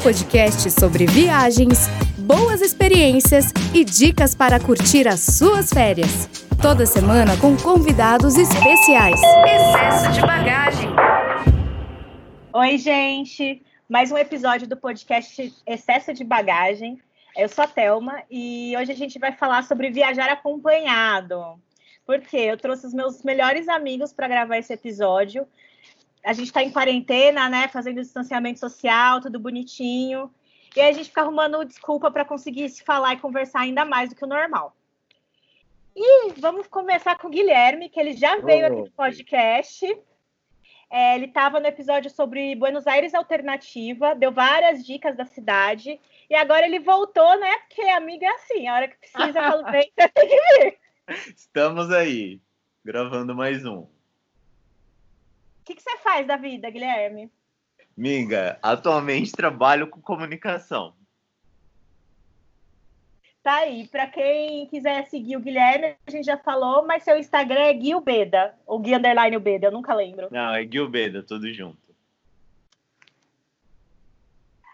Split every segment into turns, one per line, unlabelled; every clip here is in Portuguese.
podcast sobre viagens, boas experiências e dicas para curtir as suas férias. Toda semana com convidados especiais. Excesso de bagagem.
Oi, gente! Mais um episódio do podcast Excesso de Bagagem. Eu sou a Thelma e hoje a gente vai falar sobre viajar acompanhado. Porque eu trouxe os meus melhores amigos para gravar esse episódio a gente está em quarentena, né? Fazendo distanciamento social, tudo bonitinho. E aí a gente fica arrumando desculpa para conseguir se falar e conversar ainda mais do que o normal. E vamos começar com o Guilherme, que ele já veio aqui no podcast. É, ele estava no episódio sobre Buenos Aires Alternativa, deu várias dicas da cidade. E agora ele voltou, né? Porque amiga é assim, a hora que precisa, falo, bem, você tem que vir.
Estamos aí, gravando mais um
que, que você faz da vida, Guilherme?
Miga, atualmente trabalho com comunicação.
Tá aí, para quem quiser seguir o Guilherme, a gente já falou, mas seu Instagram é Gui Ubeda, ou Gui Underline eu nunca lembro.
Não, é Gui Ubeda, tudo junto.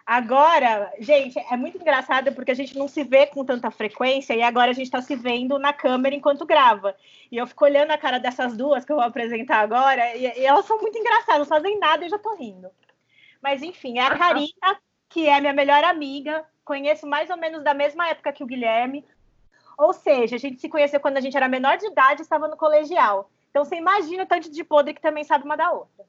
Agora, gente, é muito engraçado porque a gente não se vê com tanta frequência e agora a gente está se vendo na câmera enquanto grava. E eu fico olhando a cara dessas duas que eu vou apresentar agora e, e elas são muito engraçadas, não fazem nada e eu já tô rindo. Mas enfim, é a Karina, que é minha melhor amiga, conheço mais ou menos da mesma época que o Guilherme. Ou seja, a gente se conheceu quando a gente era menor de idade e estava no colegial. Então você imagina o tanto de podre que também sabe uma da outra.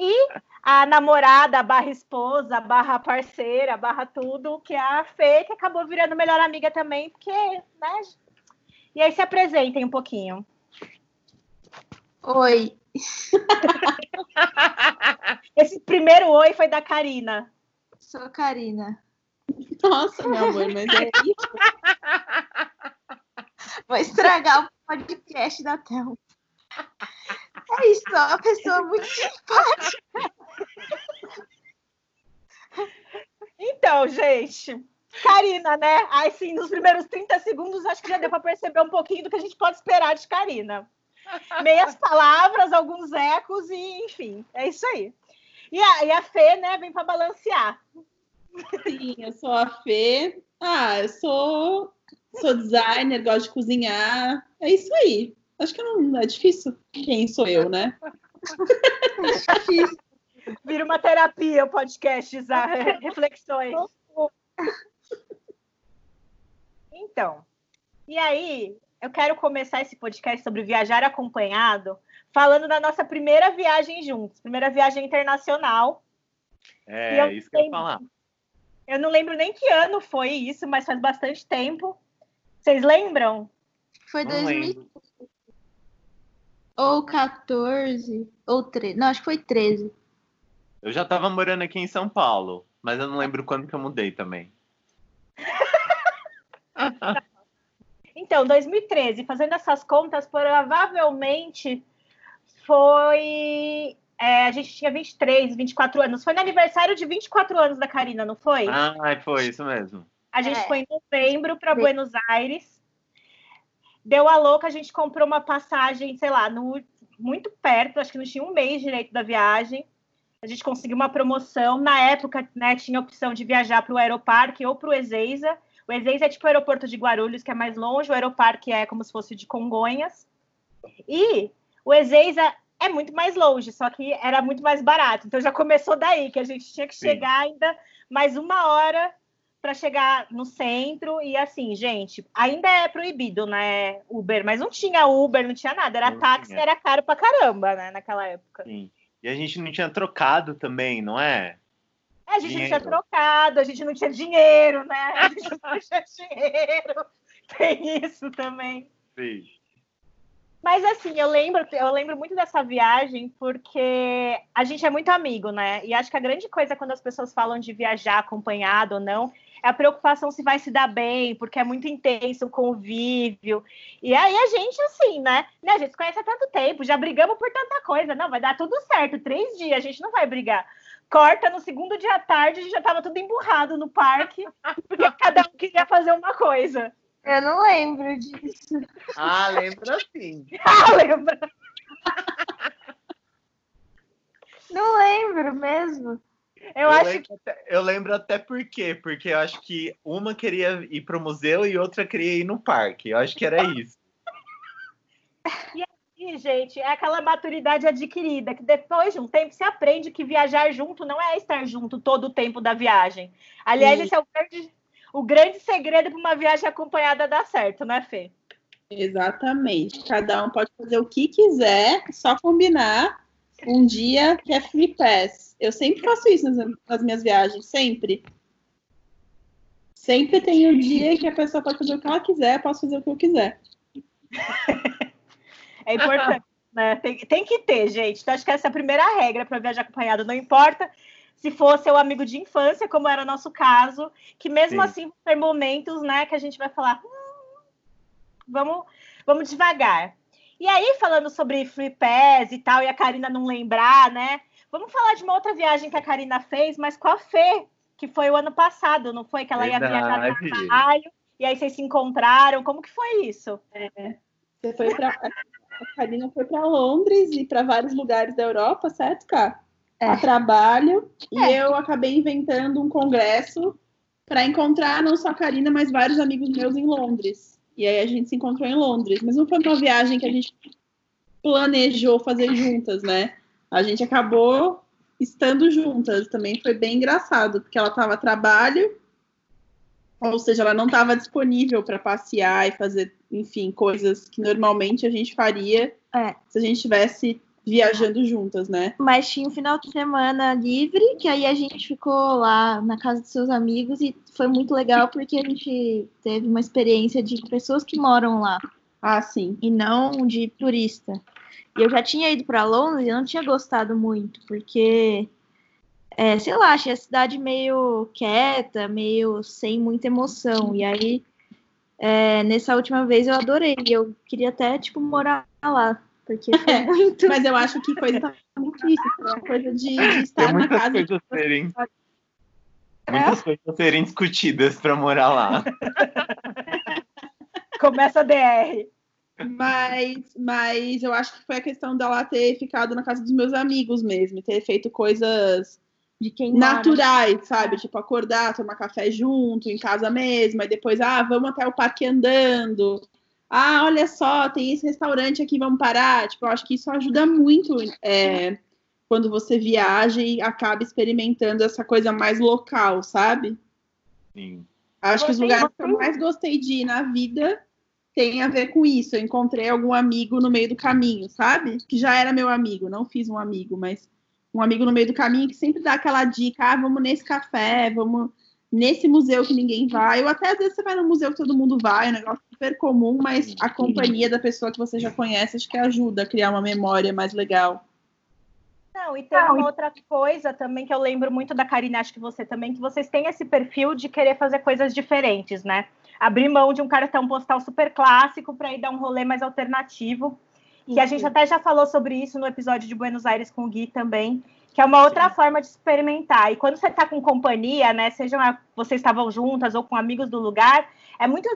E a namorada, barra esposa, barra parceira, barra tudo, que é a Fê, que acabou virando melhor amiga também, porque, né? E aí se apresentem um pouquinho.
Oi.
Esse primeiro oi foi da Karina.
Sou a Karina.
Nossa, meu amor, mas é isso.
Vou estragar o podcast da Thelma. É isso, uma pessoa muito simpática.
Então, gente, Karina, né? Aí sim, nos primeiros 30 segundos, acho que já deu para perceber um pouquinho do que a gente pode esperar de Karina. Meias palavras, alguns ecos e, enfim, é isso aí. E a, e a Fê, né, vem para balancear.
Sim, eu sou a Fê. Ah, eu sou, sou designer, gosto de cozinhar. É isso aí. Acho que não é difícil. Quem sou eu, né?
é difícil. Vira uma terapia o podcast, reflexões. Então, e aí, eu quero começar esse podcast sobre viajar acompanhado, falando da nossa primeira viagem juntos, primeira viagem internacional.
É, isso que eu ia falar.
Eu não lembro nem que ano foi isso, mas faz bastante tempo. Vocês lembram?
Foi 2000 ou 14, ou 13. Não, acho que foi 13.
Eu já tava morando aqui em São Paulo, mas eu não lembro quando que eu mudei também.
então, 2013, fazendo essas contas, provavelmente foi. É, a gente tinha 23, 24 anos. Foi no aniversário de 24 anos da Karina, não foi?
Ah, foi isso mesmo.
A gente é. foi em novembro para Buenos Aires deu a louca, a gente comprou uma passagem, sei lá, no, muito perto, acho que não tinha um mês direito da viagem. A gente conseguiu uma promoção. Na época, né, tinha a opção de viajar para o Aeroparque ou para o Ezeiza. O Ezeiza é tipo o aeroporto de Guarulhos, que é mais longe, o Aeroparque é como se fosse de Congonhas. E o Ezeiza é muito mais longe, só que era muito mais barato. Então já começou daí, que a gente tinha que Sim. chegar ainda mais uma hora para chegar no centro e assim, gente, ainda é proibido, né, Uber, mas não tinha Uber, não tinha nada, era não táxi, tinha. era caro pra caramba, né, naquela época.
Sim. E a gente não tinha trocado também, não é?
é a gente dinheiro. não tinha trocado, a gente não tinha dinheiro, né? A gente não tinha dinheiro. Tem isso também.
Sim.
Mas assim, eu lembro, eu lembro muito dessa viagem porque a gente é muito amigo, né? E acho que a grande coisa quando as pessoas falam de viajar acompanhado ou não é a preocupação se vai se dar bem, porque é muito intenso o convívio. E aí a gente, assim, né? né? A gente se conhece há tanto tempo, já brigamos por tanta coisa. Não, vai dar tudo certo. Três dias, a gente não vai brigar. Corta no segundo dia à tarde, a gente já tava tudo emburrado no parque, porque cada um queria fazer uma coisa.
Eu não lembro disso.
Ah, lembra sim.
ah, lembra.
Não lembro mesmo.
Eu, acho
lembro até, eu lembro até por quê. Porque eu acho que uma queria ir pro museu e outra queria ir no parque. Eu acho que era isso.
que, gente, é aquela maturidade adquirida, que depois de um tempo se aprende que viajar junto não é estar junto todo o tempo da viagem. Aliás,
Sim.
esse é o grande, o grande segredo para uma viagem acompanhada dar certo, né, Fê?
Exatamente. Cada um pode fazer o que quiser, só combinar um dia que é free pass. Eu sempre faço isso nas, nas minhas viagens, sempre. Sempre tem um dia que a pessoa pode fazer o que ela quiser, posso fazer o que eu quiser.
É importante, né? Tem, tem que ter, gente. Então, acho que essa é a primeira regra para viajar acompanhado. Não importa se for seu amigo de infância, como era o nosso caso, que mesmo
Sim.
assim vão ter momentos, né, que a gente vai falar, "Hum, vamos, vamos devagar. E aí, falando sobre Free Pass e tal, e a Karina não lembrar, né? Vamos falar de uma outra viagem que a Karina fez, mas com a Fê, que foi o ano passado, não foi? Que ela ia viajar a
Verdade.
trabalho, e aí vocês se encontraram. Como que foi isso?
Você foi para a Karina foi para Londres e para vários lugares da Europa, certo, Cá?
É.
A trabalho e
É.
eu acabei inventando um congresso para encontrar não só a Karina, mas vários amigos meus em Londres. E aí a gente se encontrou em Londres, mas não foi uma viagem que a gente planejou fazer juntas, né? A gente acabou estando juntas, também foi bem engraçado, porque ela estava a trabalho, ou seja, ela não estava disponível para passear e fazer, enfim, coisas que normalmente a gente faria
É.
se a gente estivesse viajando juntas, né?
Mas tinha um final de semana livre, que aí a gente ficou lá na casa dos seus amigos e foi muito legal porque a gente teve uma experiência de pessoas que moram lá
Ah, sim.
e não de turista. E eu já tinha ido para Londres e não tinha gostado muito, porque, é, sei lá, achei a cidade meio quieta, meio sem muita emoção. E aí, é, nessa última vez eu adorei. e Eu queria até, tipo, morar lá, porque foi muito.
Mas eu acho que foi exatamente isso. Foi a coisa de, de estar na
muitas
casa.
coisas serem,
É?
muitas coisas a serem discutidas para morar lá.
Começa a DR.
Mas, mas eu acho que foi a questão dela ter ficado na casa dos meus amigos mesmo, ter feito coisas
De quem mora.
naturais, sabe? Tipo, acordar, tomar café junto, em casa mesmo, aí depois, ah, vamos até o parque andando. Ah, olha só, tem esse restaurante aqui, vamos parar. Tipo, eu acho que isso ajuda muito é, quando você viaja e acaba experimentando essa coisa mais local, sabe?
Sim.
Acho que os lugares que eu mais gostei de ir na vida tem a ver com isso. Eu encontrei algum amigo no meio do caminho, sabe? Que já era meu amigo, não fiz um amigo, mas um amigo no meio do caminho que sempre dá aquela dica: ah, vamos nesse café, vamos nesse museu que ninguém vai. Ou até às vezes você vai no museu que todo mundo vai, é um negócio super comum, mas a companhia da pessoa que você já conhece acho que ajuda a criar uma memória mais legal.
Não, e tem uma outra coisa também que eu lembro muito da Karina, acho que você também, que vocês têm esse perfil de querer fazer coisas diferentes, né? Abrir mão de um cartão postal super clássico para ir dar um rolê mais alternativo. Que a gente até já falou sobre isso no episódio de Buenos Aires com o Gui também, que é uma outra forma de experimentar. E quando você está com companhia, né? Sejam vocês estavam juntas ou com amigos do lugar, é muito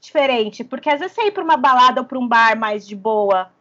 diferente, porque às vezes você ir para uma balada ou para um bar mais de boa,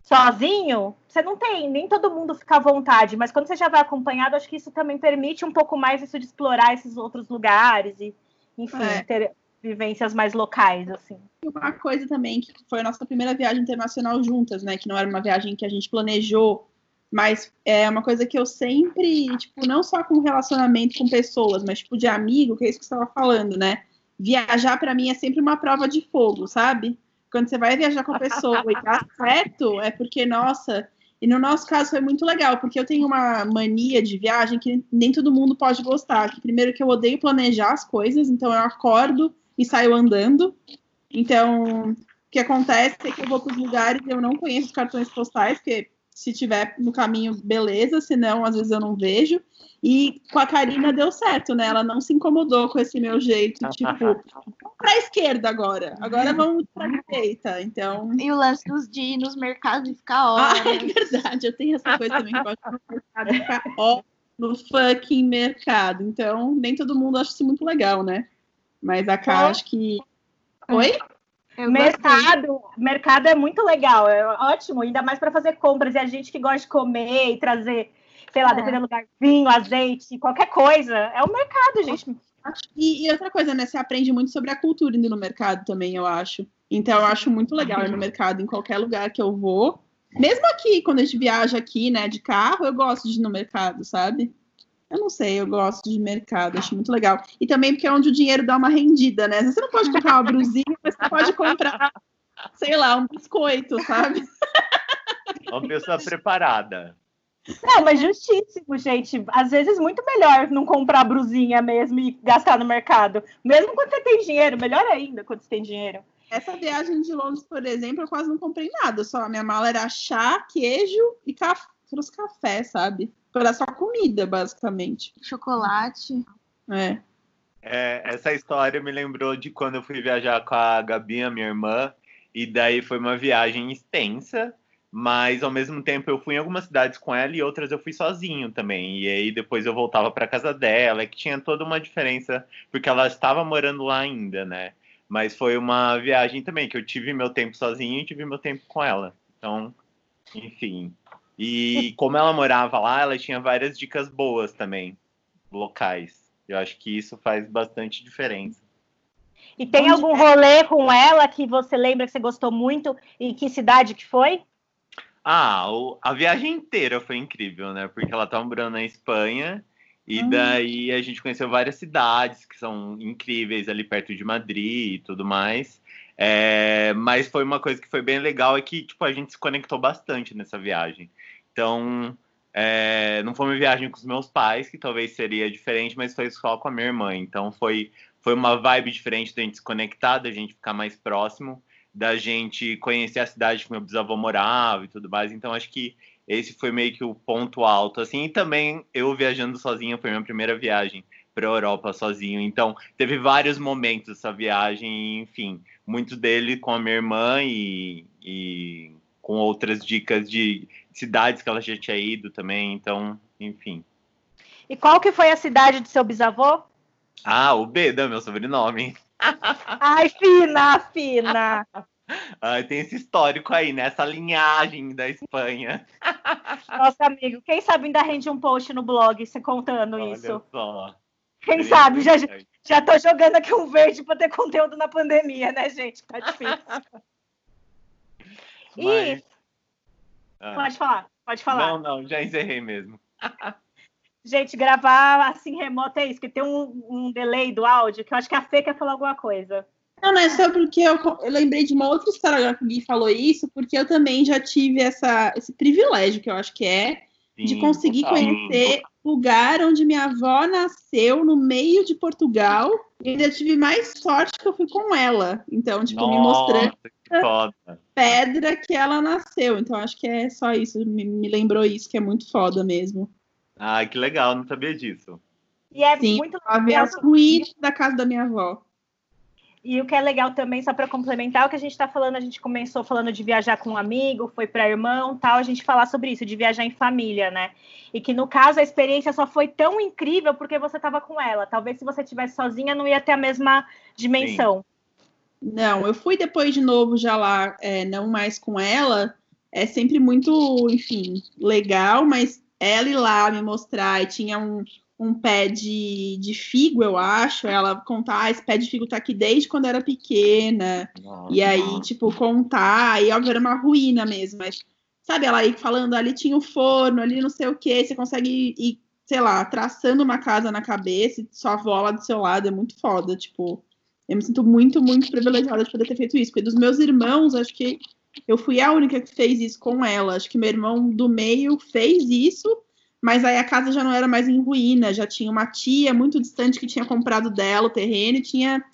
sozinho, você não tem, nem todo mundo fica à vontade, mas quando você já vai acompanhado, acho que isso também permite um pouco mais isso de explorar esses outros lugares e, enfim,
É.
ter vivências mais locais, assim.
uma coisa também que foi a nossa primeira viagem internacional juntas, né? Que não era uma viagem que a gente planejou, mas é uma coisa que eu sempre, tipo, não só com relacionamento com pessoas, mas tipo de amigo, que é isso que você estava falando, né? Viajar para mim é sempre uma prova de fogo, sabe? Quando você vai viajar com a pessoa e dá certo, é porque, nossa, e no nosso caso foi muito legal, porque eu tenho uma mania de viagem que nem todo mundo pode gostar. Que primeiro que eu odeio planejar as coisas, então eu acordo e saio andando. Então, o que acontece é que eu vou para os lugares e eu não conheço os cartões postais, porque se tiver no caminho, beleza, senão às vezes eu não vejo. E com a Karina deu certo, né? Ela não se incomodou com esse meu jeito, tipo, vamos para a esquerda agora, agora vamos para a direita. Então,
E o lance dos de ir nos mercados e ficar
ah,
horas.
é verdade, eu tenho essa coisa também que eu gosto no mercado e ficar ó, no fucking mercado. Então, nem todo mundo acha isso muito legal, né? Mas a Cá,
Ó.
acho que. Oi?
Eu gostei.
mercado, mercado é muito legal, é ótimo, ainda mais para fazer compras e a gente que gosta de comer e trazer sei lá,
É.
dependendo do lugar, vinho, azeite, qualquer coisa. É o mercado, gente.
E, e outra coisa, né? Você aprende muito sobre a cultura indo no mercado também, eu acho. Então, eu acho muito legal ir no mercado em qualquer lugar que eu vou. Mesmo aqui, quando a gente viaja aqui, né, de carro, eu gosto de ir no mercado, sabe? Eu não sei, eu gosto de mercado, acho muito legal. E também porque é onde o dinheiro dá uma rendida, né? Você não pode comprar uma brusinha, mas você pode comprar, sei lá, um biscoito, sabe?
Uma pessoa preparada.
Não, mas justíssimo, gente. Às vezes muito melhor não comprar brusinha mesmo e gastar no mercado. Mesmo quando você tem dinheiro, melhor ainda quando você tem dinheiro.
Essa viagem de Londres, por exemplo, eu quase não comprei nada. Só a minha mala era chá, queijo e café, trouxe café, sabe? Era só comida, basicamente.
Chocolate.
É.
É, essa história me lembrou de quando eu fui viajar com a Gabi, a minha irmã, e daí foi uma viagem extensa, mas ao mesmo tempo eu fui em algumas cidades com ela e outras eu fui sozinho também. E aí depois eu voltava para casa dela, que tinha toda uma diferença, porque ela estava morando lá ainda, né? Mas foi uma viagem também que eu tive meu tempo sozinho e tive meu tempo com ela. Então, enfim. E como ela morava lá, ela tinha várias dicas boas também, locais. Eu acho que isso faz bastante diferença.
E tem
Onde
algum
é?
rolê com ela que você lembra que você gostou muito e que cidade que foi?
Ah, o- a viagem inteira foi incrível, né? Porque ela tava morando na Espanha e
Hum.
daí a gente conheceu várias cidades que são incríveis ali perto de Madrid e tudo mais. É, mas foi uma coisa que foi bem legal é que tipo a gente se conectou bastante nessa viagem. Então, é, não foi uma viagem com os meus pais, que talvez seria diferente, mas foi só com a minha irmã. Então foi foi uma vibe diferente da gente se conectar, da gente ficar mais próximo da gente conhecer a cidade que meu bisavô morava e tudo mais. Então acho que esse foi meio que o ponto alto, assim. E também eu viajando sozinho, foi minha primeira viagem para a Europa sozinho. Então teve vários momentos essa viagem, enfim, muitos dele com a minha irmã e, e com outras dicas de cidades que ela já tinha ido também. Então, enfim.
E qual que foi a cidade do seu bisavô?
Ah, o Beda, meu sobrenome.
Ai, fina, fina.
Ah, tem esse histórico aí, nessa linhagem da Espanha.
Nossa, amigo, quem sabe ainda rende um post no blog você contando
Olha
isso.
só.
Quem sabe? Já, já tô jogando aqui um verde para ter conteúdo na pandemia, né, gente? Tá difícil.
Mas- Ah,
Pode falar, pode falar.
Não, não, já encerrei mesmo.
Gente, gravar assim remoto é isso, que tem um, um delay do áudio, que eu acho que a Fê quer falar alguma coisa.
Não, não é só porque eu, eu lembrei de uma outra história agora que o Gui falou isso, porque eu também já tive essa, esse privilégio, que eu acho que é, de
Sim,
conseguir
total.
conhecer lugar onde minha avó nasceu, no meio de Portugal. E ainda tive mais sorte que eu fui com ela. Então, tipo, me mostrando
Nossa, que foda.
pedra que ela nasceu. Então, acho que é só isso. Me, me lembrou isso, que é muito foda mesmo.
Ah, que legal, não sabia disso.
E é
Sim,
muito
Ela vê as ruínas da casa da minha avó.
E o que é legal também, só para complementar o que a gente está falando, a gente começou falando de viajar com um amigo, foi para irmão, tal, a gente falar sobre isso, de viajar em família, né? E que no caso a experiência só foi tão incrível porque você estava com ela. Talvez se você tivesse sozinha não ia ter a mesma dimensão.
Não, eu fui depois de novo já lá, é, não mais com ela. É sempre muito, enfim, legal, mas ela ir lá me mostrar e tinha um, um pé de, de figo, eu acho. Ela contar, ah, esse pé de figo tá aqui desde quando era pequena.
Nossa.
E aí, tipo, contar, e óbvio, era uma ruína mesmo, mas sabe, ela aí falando, ali tinha o forno, ali não sei o que, você consegue ir, sei lá, traçando uma casa na cabeça e sua avó lá do seu lado, é muito foda, tipo, eu me sinto muito, muito privilegiada de poder ter feito isso, porque dos meus irmãos, acho que eu fui a única que fez isso com ela, acho que meu irmão do meio fez isso, mas aí a casa já não era mais em ruína, já tinha uma tia muito distante que tinha comprado dela o terreno e tinha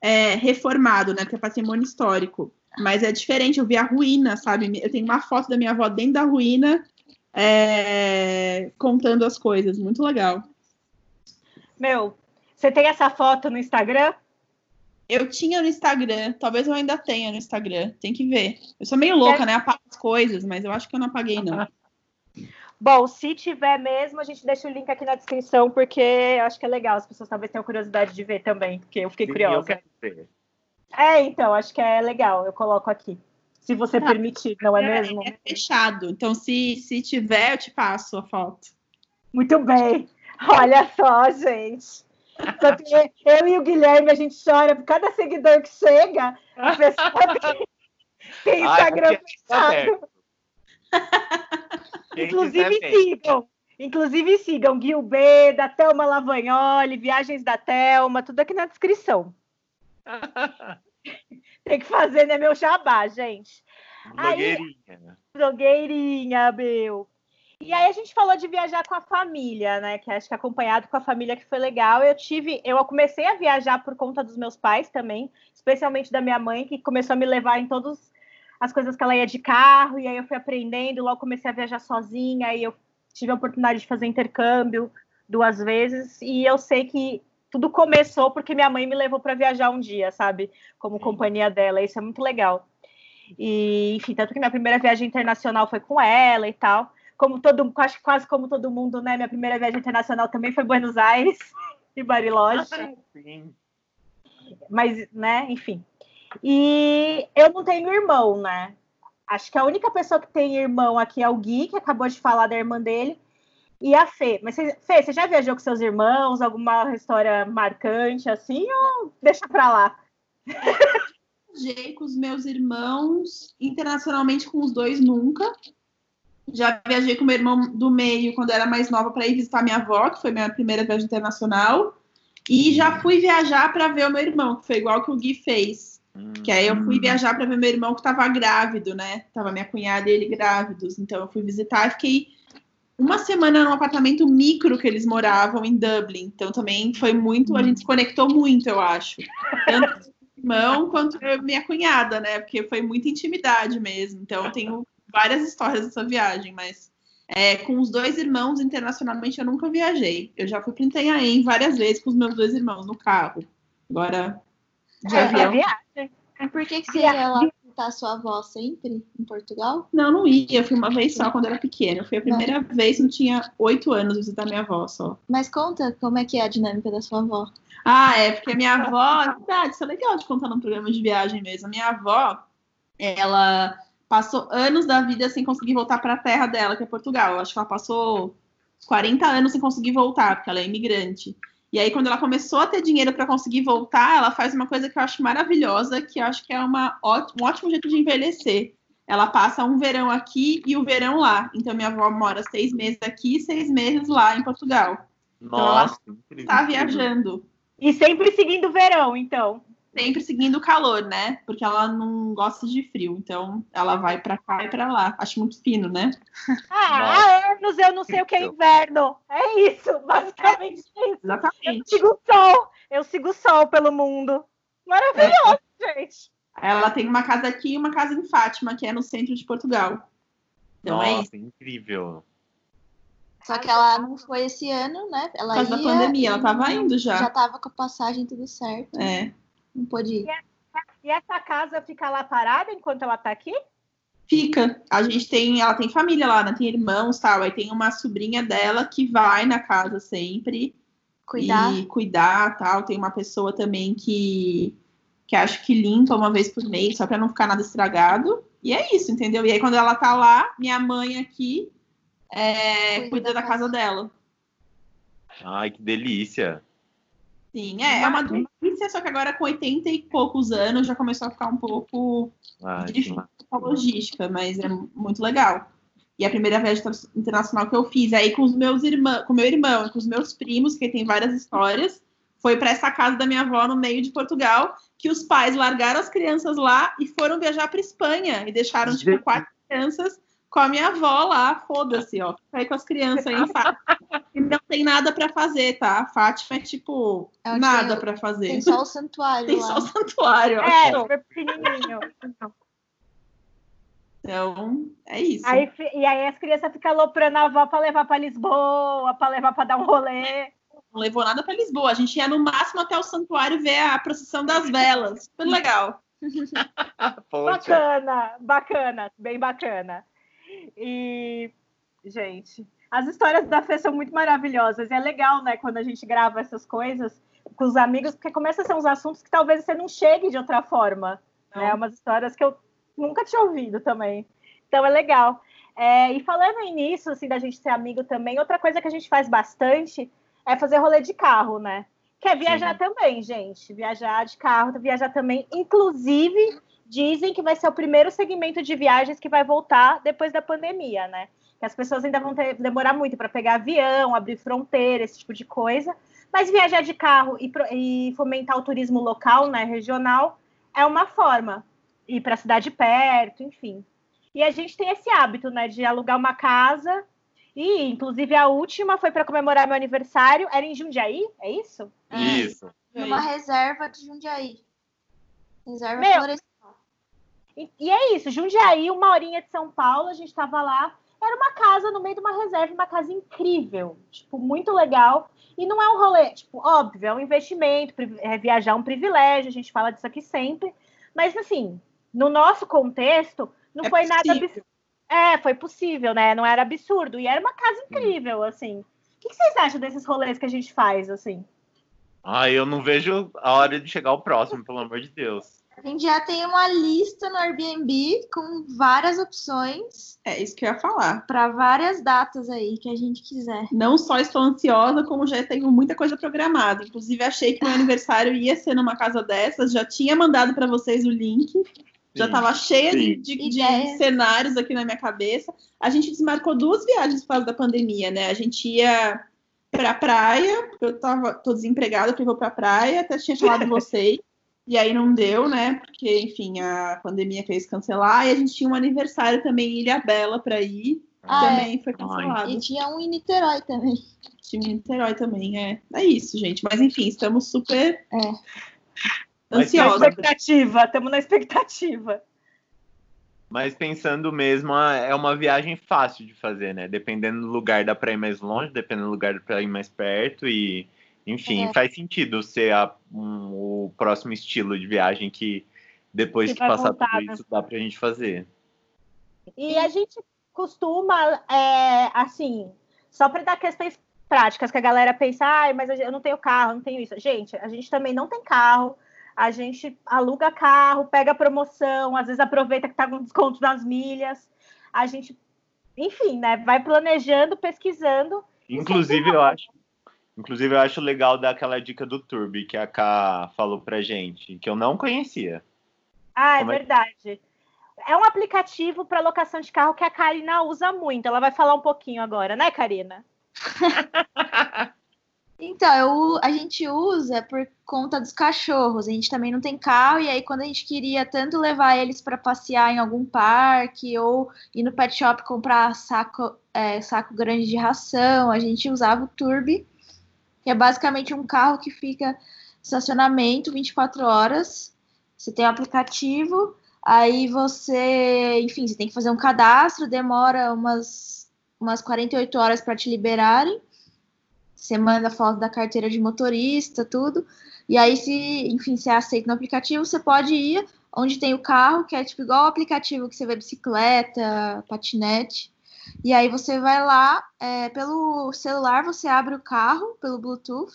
é, reformado, né? Porque é patrimônio histórico. Mas é diferente, eu vi a ruína, sabe? Eu tenho uma foto da minha avó dentro da ruína é, contando as coisas. Muito legal.
Meu, você tem essa foto no Instagram?
Eu tinha no Instagram, talvez eu ainda tenha no Instagram, tem que ver. Eu sou meio louca, né? Apago as coisas, mas eu acho que eu não apaguei, não.
Bom, se tiver mesmo, a gente deixa o link aqui na descrição, porque eu acho que é legal. As pessoas talvez tenham curiosidade de ver também, porque eu fiquei
Sim,
curiosa.
Eu quero ver.
É, então, acho que é legal. Eu coloco aqui. Se você
Ah,
permitir, não é mesmo?
É fechado. Então, se, se tiver, eu te passo a foto.
Muito bem. Olha só, gente. Porque eu e o Guilherme, a gente chora por cada seguidor que chega. A pessoa tem, tem Instagram fechado. Inclusive sigam. Inclusive sigam Gil B, da Thelma Lavagnoli, Viagens da Thelma, tudo aqui na descrição. Tem que fazer, né, meu jabá, gente.
Blogueirinha.
Aí, blogueirinha, meu. E aí a gente falou de viajar com a família, né? Que acho que acompanhado com a família que foi legal. Eu tive, eu comecei a viajar por conta dos meus pais também, especialmente da minha mãe, que começou a me levar em todas as coisas que ela ia de carro, e aí eu fui aprendendo, logo comecei a viajar sozinha, e eu tive a oportunidade de fazer intercâmbio duas vezes, e eu sei que tudo começou porque minha mãe me levou para viajar um dia, sabe? Como companhia dela, isso é muito legal. E, enfim, tanto que minha primeira viagem internacional foi com ela e tal como todo, quase, quase como todo mundo, né? Minha primeira viagem internacional também foi Buenos Aires e Bariloche. Sim. Mas, né, enfim. E eu não tenho irmão, né? Acho que a única pessoa que tem irmão aqui é o Gui, que acabou de falar da irmã dele, e a Fê. Mas, Fê, você já viajou com seus irmãos? Alguma história marcante assim? Ou deixa pra lá?
Viajei com os meus irmãos, internacionalmente com os dois nunca. Já viajei com meu irmão do meio quando era mais nova para ir visitar minha avó, que foi minha primeira viagem internacional. E já fui viajar para ver o meu irmão, que foi igual que o Gui fez. Que aí eu fui viajar para ver meu irmão que estava grávido, né? Tava minha cunhada e ele grávidos. Então eu fui visitar e fiquei uma semana num apartamento micro que eles moravam em Dublin. Então também foi muito, a gente se conectou muito, eu acho. Tanto meu irmão quanto minha cunhada, né? Porque foi muita intimidade mesmo. Então eu tenho várias histórias dessa viagem, mas é, com os dois irmãos internacionalmente eu nunca viajei. Eu já fui para Itanhaém várias vezes com os meus dois irmãos no carro. Agora,
de é, avião.
É Por que, que você ia lá visitar sua avó sempre em Portugal?
Não, não ia. Eu fui uma vez só quando era pequena. Eu fui a primeira não. vez, não tinha oito anos visitar minha avó só.
Mas conta como é que é a dinâmica da sua avó.
Ah, é porque a minha avó, é verdade, isso é legal de contar num programa de viagem mesmo. A minha avó, ela passou anos da vida sem conseguir voltar para a terra dela, que é Portugal. Eu acho que ela passou 40 anos sem conseguir voltar, porque ela é imigrante. E aí, quando ela começou a ter dinheiro para conseguir voltar, ela faz uma coisa que eu acho maravilhosa, que eu acho que é uma ótimo, um ótimo jeito de envelhecer. Ela passa um verão aqui e o um verão lá. Então, minha avó mora seis meses aqui e seis meses lá em Portugal.
Nossa,
então, ela está viajando.
E sempre seguindo o verão, então
sempre seguindo o calor, né? Porque ela não gosta de frio, então ela vai para cá e para lá. Acho muito fino, né?
Ah, há anos eu não sei o que é inverno. É isso, basicamente é isso.
Exatamente.
Eu sigo o sol, eu sigo o sol pelo mundo. Maravilhoso, é. gente.
Ela tem uma casa aqui e uma casa em Fátima, que é no centro de Portugal.
Então é Nossa, é incrível.
Só que ela não foi esse ano, né? Ela
Por causa ia, da pandemia, ela tava indo já.
Já tava com a passagem tudo certo.
É.
Não pode ir.
E essa casa fica lá parada enquanto ela tá aqui?
Fica. A gente tem, ela tem família lá, né? Tem irmãos, tal. Aí tem uma sobrinha dela que vai na casa sempre.
Cuidar.
E cuidar, tal. Tem uma pessoa também que que acho que limpa uma vez por mês, só para não ficar nada estragado. E é isso, entendeu? E aí quando ela tá lá, minha mãe aqui é, cuida, cuida da casa dela.
Ai, que delícia.
Sim, é, é uma delícia, só que agora com 80 e poucos anos já começou a ficar um pouco ah, difícil a logística, mas é muito legal. E a primeira viagem internacional que eu fiz aí com os meus irmãos, com meu irmão e com os meus primos, que tem várias histórias, foi para essa casa da minha avó no meio de Portugal, que os pais largaram as crianças lá e foram viajar para Espanha e deixaram tipo quatro crianças com a minha avó lá, foda-se, ó. Fica aí com as crianças aí em Fátima. E não tem nada para fazer, tá? A Fátima é tipo é nada para fazer.
Tem só o santuário.
tem
lá.
só o santuário.
É, super pequenininho.
Então, é isso.
Aí, e aí as crianças ficam aloprando a avó para levar para Lisboa, para levar para dar um rolê.
Não levou nada para Lisboa. A gente ia no máximo até o santuário ver a procissão das velas. Super legal.
bacana, bacana, bem bacana. E, gente, as histórias da Fê são muito maravilhosas. É legal, né, quando a gente grava essas coisas com os amigos, porque começa a ser uns assuntos que talvez você não chegue de outra forma. Né? Umas histórias que eu nunca tinha ouvido também. Então é legal. É, e falando nisso, assim, da gente ser amigo também, outra coisa que a gente faz bastante é fazer rolê de carro, né? Que é viajar Sim. também, gente. Viajar de carro, viajar também. Inclusive, dizem que vai ser o primeiro segmento de viagens que vai voltar depois da pandemia, né? Que as pessoas ainda vão ter, demorar muito para pegar avião, abrir fronteira, esse tipo de coisa. Mas viajar de carro e, e fomentar o turismo local, né, regional, é uma forma. Ir para a cidade perto, enfim. E a gente tem esse hábito, né, de alugar uma casa. E, inclusive, a última foi para comemorar meu aniversário. Era em Jundiaí, é isso?
Isso.
Numa reserva de Jundiaí. Reserva
meu, florestal. E, e é isso, Jundiaí, uma horinha de São Paulo, a gente estava lá. Era uma casa no meio de uma reserva, uma casa incrível, tipo, muito legal. E não é um rolê, tipo, óbvio, é um investimento, é viajar é um privilégio, a gente fala disso aqui sempre. Mas, assim, no nosso contexto, não é foi possível. nada absurdo. É, foi possível, né? Não era absurdo. E era uma casa incrível, assim. O que vocês acham desses rolês que a gente faz, assim?
Ah, eu não vejo a hora de chegar ao próximo, pelo amor de Deus.
A gente já tem uma lista no Airbnb com várias opções.
É isso que eu ia falar.
Para várias datas aí que a gente quiser.
Não só estou ansiosa, como já tenho muita coisa programada. Inclusive, achei que meu aniversário ia ser numa casa dessas. Já tinha mandado para vocês o link. Já estava cheia de, de, de, cenários aqui na minha cabeça. A gente desmarcou duas viagens por causa da pandemia, né? A gente ia pra praia, eu tava, tô desempregada, porque eu vou pra praia, até tinha falado vocês. E aí não deu, né? Porque, enfim, a pandemia fez cancelar. E a gente tinha um aniversário também em Ilha Bela para ir. Ah, também é. foi cancelado.
E tinha um em Niterói também.
Tinha um em Niterói também, é. É isso, gente. Mas enfim, estamos super
é.
ansiosos. Na expectativa, estamos na expectativa.
Mas pensando mesmo, é uma viagem fácil de fazer, né? Dependendo do lugar dá para ir mais longe, dependendo do lugar dá para ir mais perto e enfim, é. faz sentido ser a, um, o próximo estilo de viagem que depois que de passar voltar, tudo né? isso dá pra gente fazer.
E a gente costuma, é, assim, só para dar questões práticas, que a galera pensa, ah, mas eu não tenho carro, não tenho isso. Gente, a gente também não tem carro, a gente aluga carro, pega promoção, às vezes aproveita que tá com desconto nas milhas. A gente, enfim, né, vai planejando, pesquisando.
Inclusive, eu acho Inclusive, eu acho legal dar aquela dica do Turbi que a Ká falou pra gente, que eu não conhecia.
Ah, é Como é verdade. É um aplicativo para locação de carro que a Karina usa muito. Ela vai falar um pouquinho agora, né, Karina?
então, eu, a gente usa por conta dos cachorros. A gente também não tem carro, e aí, quando a gente queria tanto levar eles para passear em algum parque ou ir no pet shop comprar saco, é, saco grande de ração, a gente usava o Turbi que é basicamente um carro que fica estacionamento 24 horas. Você tem o um aplicativo, aí você, enfim, você tem que fazer um cadastro, demora umas, umas 48 horas para te liberarem. Você manda foto da carteira de motorista, tudo. E aí, se, enfim, você aceita no aplicativo, você pode ir onde tem o carro, que é tipo igual o aplicativo que você vê bicicleta, patinete. E aí você vai lá, é, pelo celular, você abre o carro pelo Bluetooth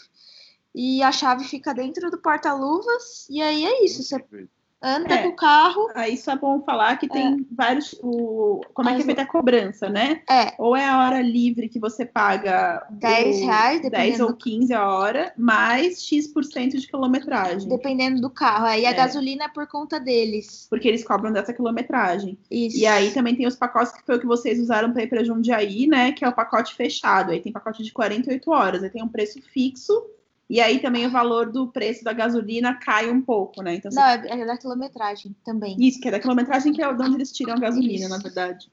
e a chave fica dentro do porta-luvas. E aí é isso. Você anda é, com o carro.
Aí isso é bom falar que tem é. vários. O, como é que é feita a cobrança, né?
É.
Ou é a hora livre que você paga
10 o, reais,
10 ou 15 a hora, mais X% de quilometragem.
Dependendo do carro. Aí a é. gasolina é por conta deles.
Porque eles cobram dessa quilometragem.
Isso.
E aí também tem os pacotes que foi o que vocês usaram para ir para Jundiaí, né? Que é o pacote fechado. Aí tem pacote de 48 horas. Aí tem um preço fixo e aí também o valor do preço da gasolina cai um pouco, né? Então,
Não, você... é da quilometragem também.
Isso, que é da quilometragem que é de onde eles tiram a gasolina, Isso. na verdade.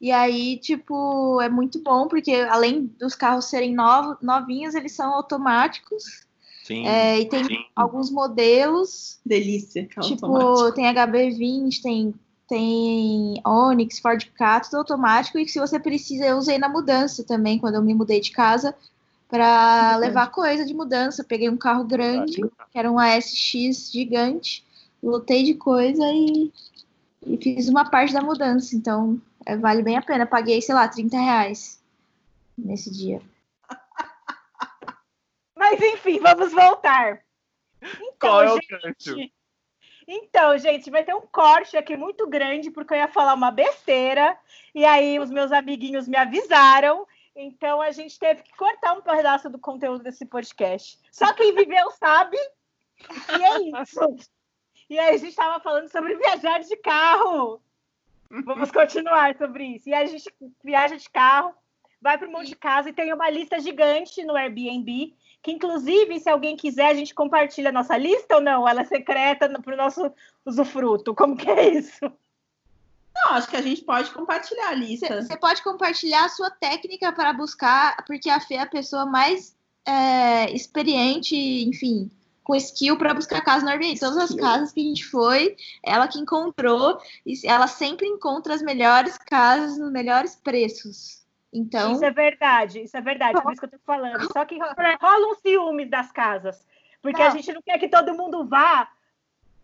E aí, tipo, é muito bom, porque além dos carros serem novos, novinhos, eles são automáticos.
Sim,
é, e tem
sim.
alguns modelos.
Delícia,
Tipo, automático. tem HB20, tem, tem Onix, Ford Ka, tudo automático. E que se você precisa, eu usei na mudança também, quando eu me mudei de casa para levar coisa de mudança. Peguei um carro grande, que era um ASX gigante, lotei de coisa e, e fiz uma parte da mudança. Então, é, vale bem a pena. Paguei, sei lá, 30 reais nesse dia.
Mas enfim, vamos voltar.
Então, Qual é o gente,
Então, gente, vai ter um corte aqui muito grande, porque eu ia falar uma besteira, e aí os meus amiguinhos me avisaram, então a gente teve que cortar um pedaço do conteúdo desse podcast. Só quem viveu sabe, e é isso. E aí a gente estava falando sobre viajar de carro. Vamos continuar sobre isso. E a gente viaja de carro, vai para um monte de casa e tem uma lista gigante no Airbnb, que inclusive, se alguém quiser, a gente compartilha a nossa lista ou não? Ela é secreta para o nosso usufruto. Como que é isso?
Não, acho que a gente pode compartilhar a lista.
Você pode compartilhar a sua técnica para buscar, porque a Fê é a pessoa mais é, experiente, enfim, com skill para buscar casa no Airbnb. Todas as casas que a gente foi, ela que encontrou, e ela sempre encontra as melhores casas nos melhores preços. Então.
Isso é verdade, isso é verdade, por isso que eu tô falando. Só que rola um ciúmes das casas. Porque não. a gente não quer que todo mundo vá.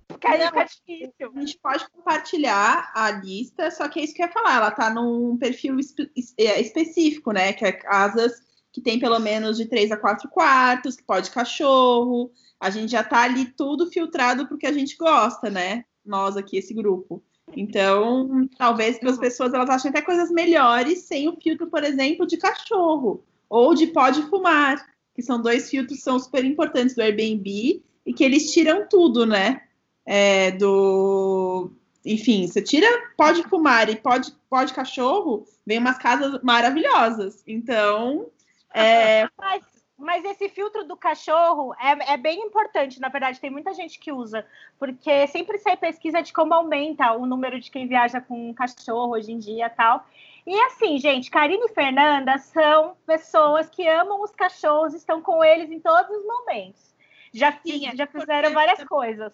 Porque aí fica difícil.
A gente pode compartilhar a lista, só que é isso que eu ia falar. Ela tá num perfil espe é, específico, né? Que é casas que tem pelo menos de três a quatro quartos, que pode cachorro, a gente já tá ali tudo filtrado porque a gente gosta, né? Nós aqui, esse grupo. Então, talvez as pessoas elas achem até coisas melhores sem o filtro, por exemplo, de cachorro ou de pode fumar, que são dois filtros que são super importantes do Airbnb e que eles tiram tudo, né? É, do enfim, você tira pode fumar e pode, pode cachorro, vem umas casas maravilhosas. Então, é...
Mas mas esse filtro do cachorro é, é, bem importante, na verdade, tem muita gente que usa, porque sempre sai pesquisa de como aumenta o número de quem viaja com um cachorro hoje em dia tal. E assim, gente, Karine e Fernanda são pessoas que amam os cachorros, estão com eles em todos os momentos. Já, Sim, é já fizeram várias coisas.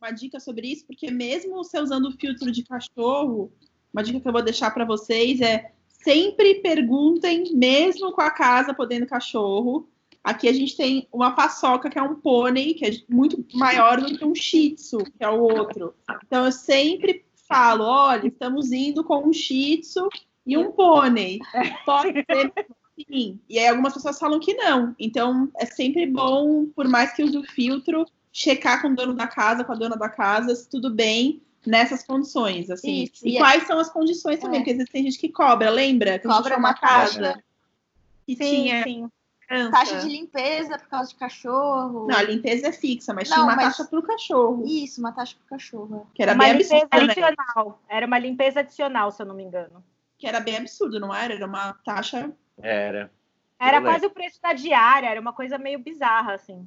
Uma dica sobre isso, porque mesmo você usando o filtro de cachorro, uma dica que eu vou deixar para vocês é sempre perguntem, mesmo com a casa podendo cachorro, Aqui a gente tem uma paçoca, que é um pônei, que é muito maior do que um shih tzu, que é o outro. Então eu sempre falo, olha, estamos indo com um shih tzu e um pônei. Pode ser sim. E aí algumas pessoas falam que não. Então é sempre bom, por mais que use o filtro, checar com o dono da casa, com a dona da casa, se tudo bem nessas condições, assim. Isso, e, e é quais são as condições também, é. porque às vezes tem gente que cobra, lembra? Que
cobra uma casa.
Que sim, tinha sim.
Taxa de limpeza por causa de cachorro.
Não, a limpeza é fixa, mas não, tinha uma mas... taxa pro cachorro.
Isso, uma taxa pro cachorro.
Que era uma bem limpeza absurda,
né? adicional. Né? Era uma limpeza adicional, se eu não me engano.
Que era bem absurdo, não era? Era uma taxa.
Era.
Era quase o preço da diária, era uma coisa meio bizarra, assim.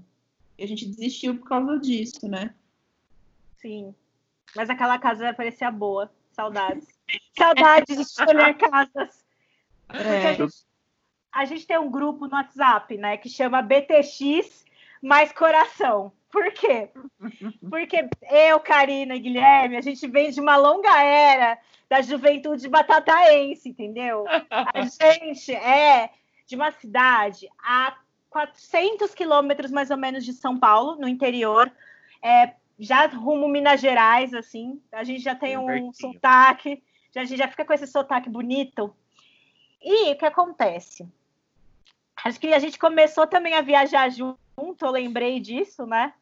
E a gente desistiu por causa disso, né?
Sim. Mas aquela casa parecia boa. Saudades. Saudades de escolher casas. É a gente tem um grupo no WhatsApp, né, que chama BTX mais coração. Por quê? Porque eu, Karina e Guilherme, a gente vem de uma longa era da juventude batataense, entendeu? A gente é de uma cidade a 400 quilômetros mais ou menos de São Paulo, no interior, é, já rumo Minas Gerais, assim. A gente já tem um sotaque, já, a gente já fica com esse sotaque bonito. E o que acontece? Acho que a gente começou também a viajar junto, eu lembrei disso, né?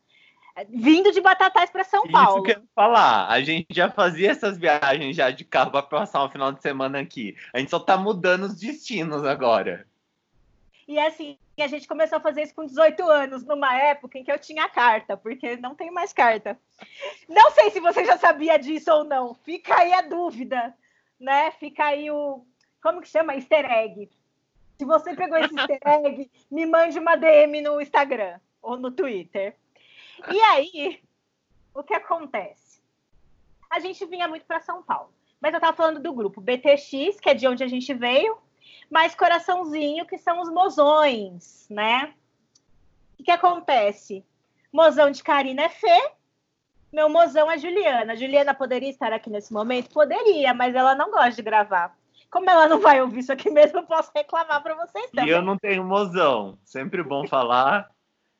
Vindo de Batatais para São Paulo.
Isso que eu ia falar. A gente já fazia essas viagens já de carro para passar um final de semana aqui. A gente só tá mudando os destinos agora.
E assim, a gente começou a fazer isso com 18 anos, numa época em que eu tinha carta, porque não tem mais carta. Não sei se você já sabia disso ou não. Fica aí a dúvida, né? Fica aí o. Como que chama? Easter egg. Se você pegou esse easter egg, me mande uma DM no Instagram ou no Twitter. E aí, o que acontece? A gente vinha muito para São Paulo. Mas eu estava falando do grupo BTX, que é de onde a gente veio, mais Coraçãozinho, que são os mozões, né? O que acontece? Mozão de Karina é Fê, meu mozão é Juliana. Juliana poderia estar aqui nesse momento? Poderia, mas ela não gosta de gravar. Como ela não vai ouvir isso aqui mesmo, eu posso reclamar para vocês também.
E eu não tenho mozão. Sempre bom falar.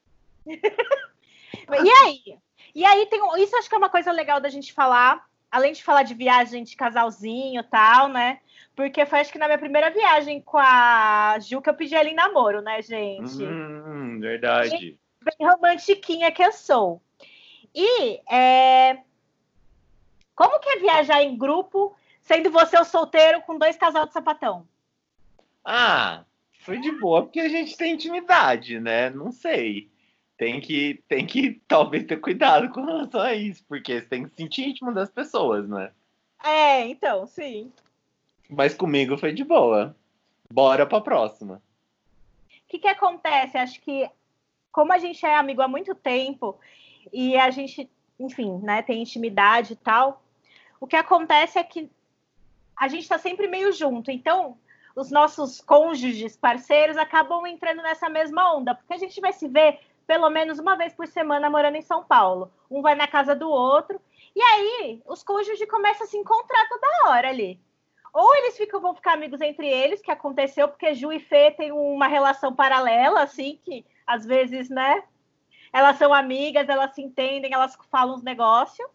e aí? E aí tem isso acho que é uma coisa legal da gente falar, além de falar de viagem de casalzinho e tal, né? Porque foi acho que na minha primeira viagem com a Ju que eu pedi ela em namoro, né, gente?
Hum, verdade.
Bem, bem romantiquinha que eu sou. E é, Como que é viajar em grupo, sendo você o solteiro com dois casal de sapatão?
Ah, foi de boa, porque a gente tem intimidade, né? Não sei. Tem que, tem que talvez ter cuidado com relação a isso, porque você tem que sentir íntimo das pessoas, né?
É, então, sim.
Mas comigo foi de boa. Bora pra próxima.
O que, que acontece? Acho que, como a gente é amigo há muito tempo e a gente, enfim, né, tem intimidade e tal, o que acontece é que a gente está sempre meio junto. Então, os nossos cônjuges, parceiros, acabam entrando nessa mesma onda, porque a gente vai se ver pelo menos uma vez por semana morando em São Paulo. Um vai na casa do outro. E aí, os cônjuges começam a se encontrar toda hora ali. Ou eles ficam, vão ficar amigos entre eles, que aconteceu porque Ju e Fê têm uma relação paralela, assim, que às vezes, né? Elas são amigas, elas se entendem, elas falam os negócios.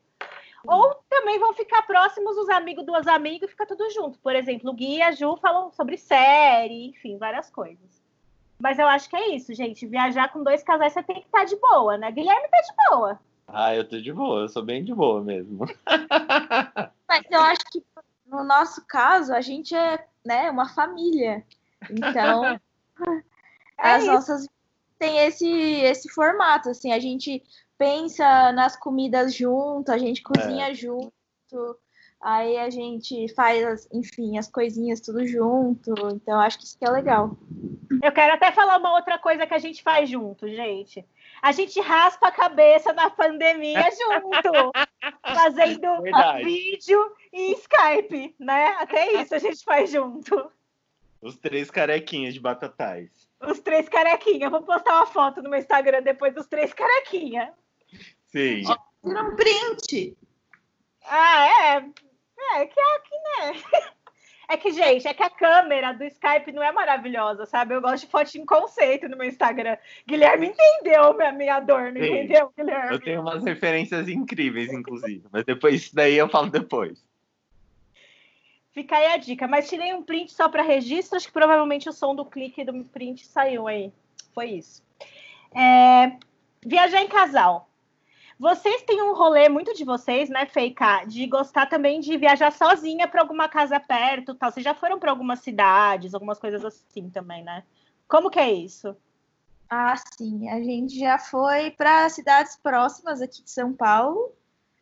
Ou também vão ficar próximos os amigos dos amigos e fica tudo junto. Por exemplo, o Gui e a Ju falam sobre série, enfim, várias coisas. Mas eu acho que é isso, gente. Viajar com dois casais você tem que estar de boa, né? Guilherme tá de boa.
Ah, eu tô de boa, eu sou bem de boa mesmo.
Mas eu acho que no nosso caso, a gente é né, uma família. Então,
É
as
isso.
nossas tem esse, esse formato, assim, a gente pensa nas comidas junto, a gente cozinha junto, aí a gente faz, enfim, as coisinhas tudo junto. Então, acho que isso que é legal.
Eu quero até falar uma outra coisa que a gente faz junto, gente. A gente raspa a cabeça na pandemia junto, fazendo
Verdade.
vídeo e Skype, né? Até isso a gente faz junto.
Os três carequinhas de batatais.
Os três carequinha. Eu Vou postar uma foto no meu Instagram depois dos três carequinha.
Sim.
Tira um print.
Ah, é. É que é que, né? É que, gente, é que a câmera do Skype não é maravilhosa, sabe? Eu gosto de foto em conceito no meu Instagram. Guilherme entendeu minha, minha dor, não
Sim.
entendeu, Guilherme?
Eu tenho umas referências incríveis, inclusive. Mas depois isso daí eu falo depois.
Fica aí a dica. Mas tirei um print só para registro. Acho que provavelmente o som do clique do print saiu aí. Foi isso. É, Viajar em casal. Vocês têm um rolê muito de vocês, né, Feika? De gostar também de viajar sozinha para alguma casa perto, tal. Vocês já foram para algumas cidades, algumas coisas assim também, né? Como que é isso?
Ah, sim, a gente já foi para cidades próximas aqui de São Paulo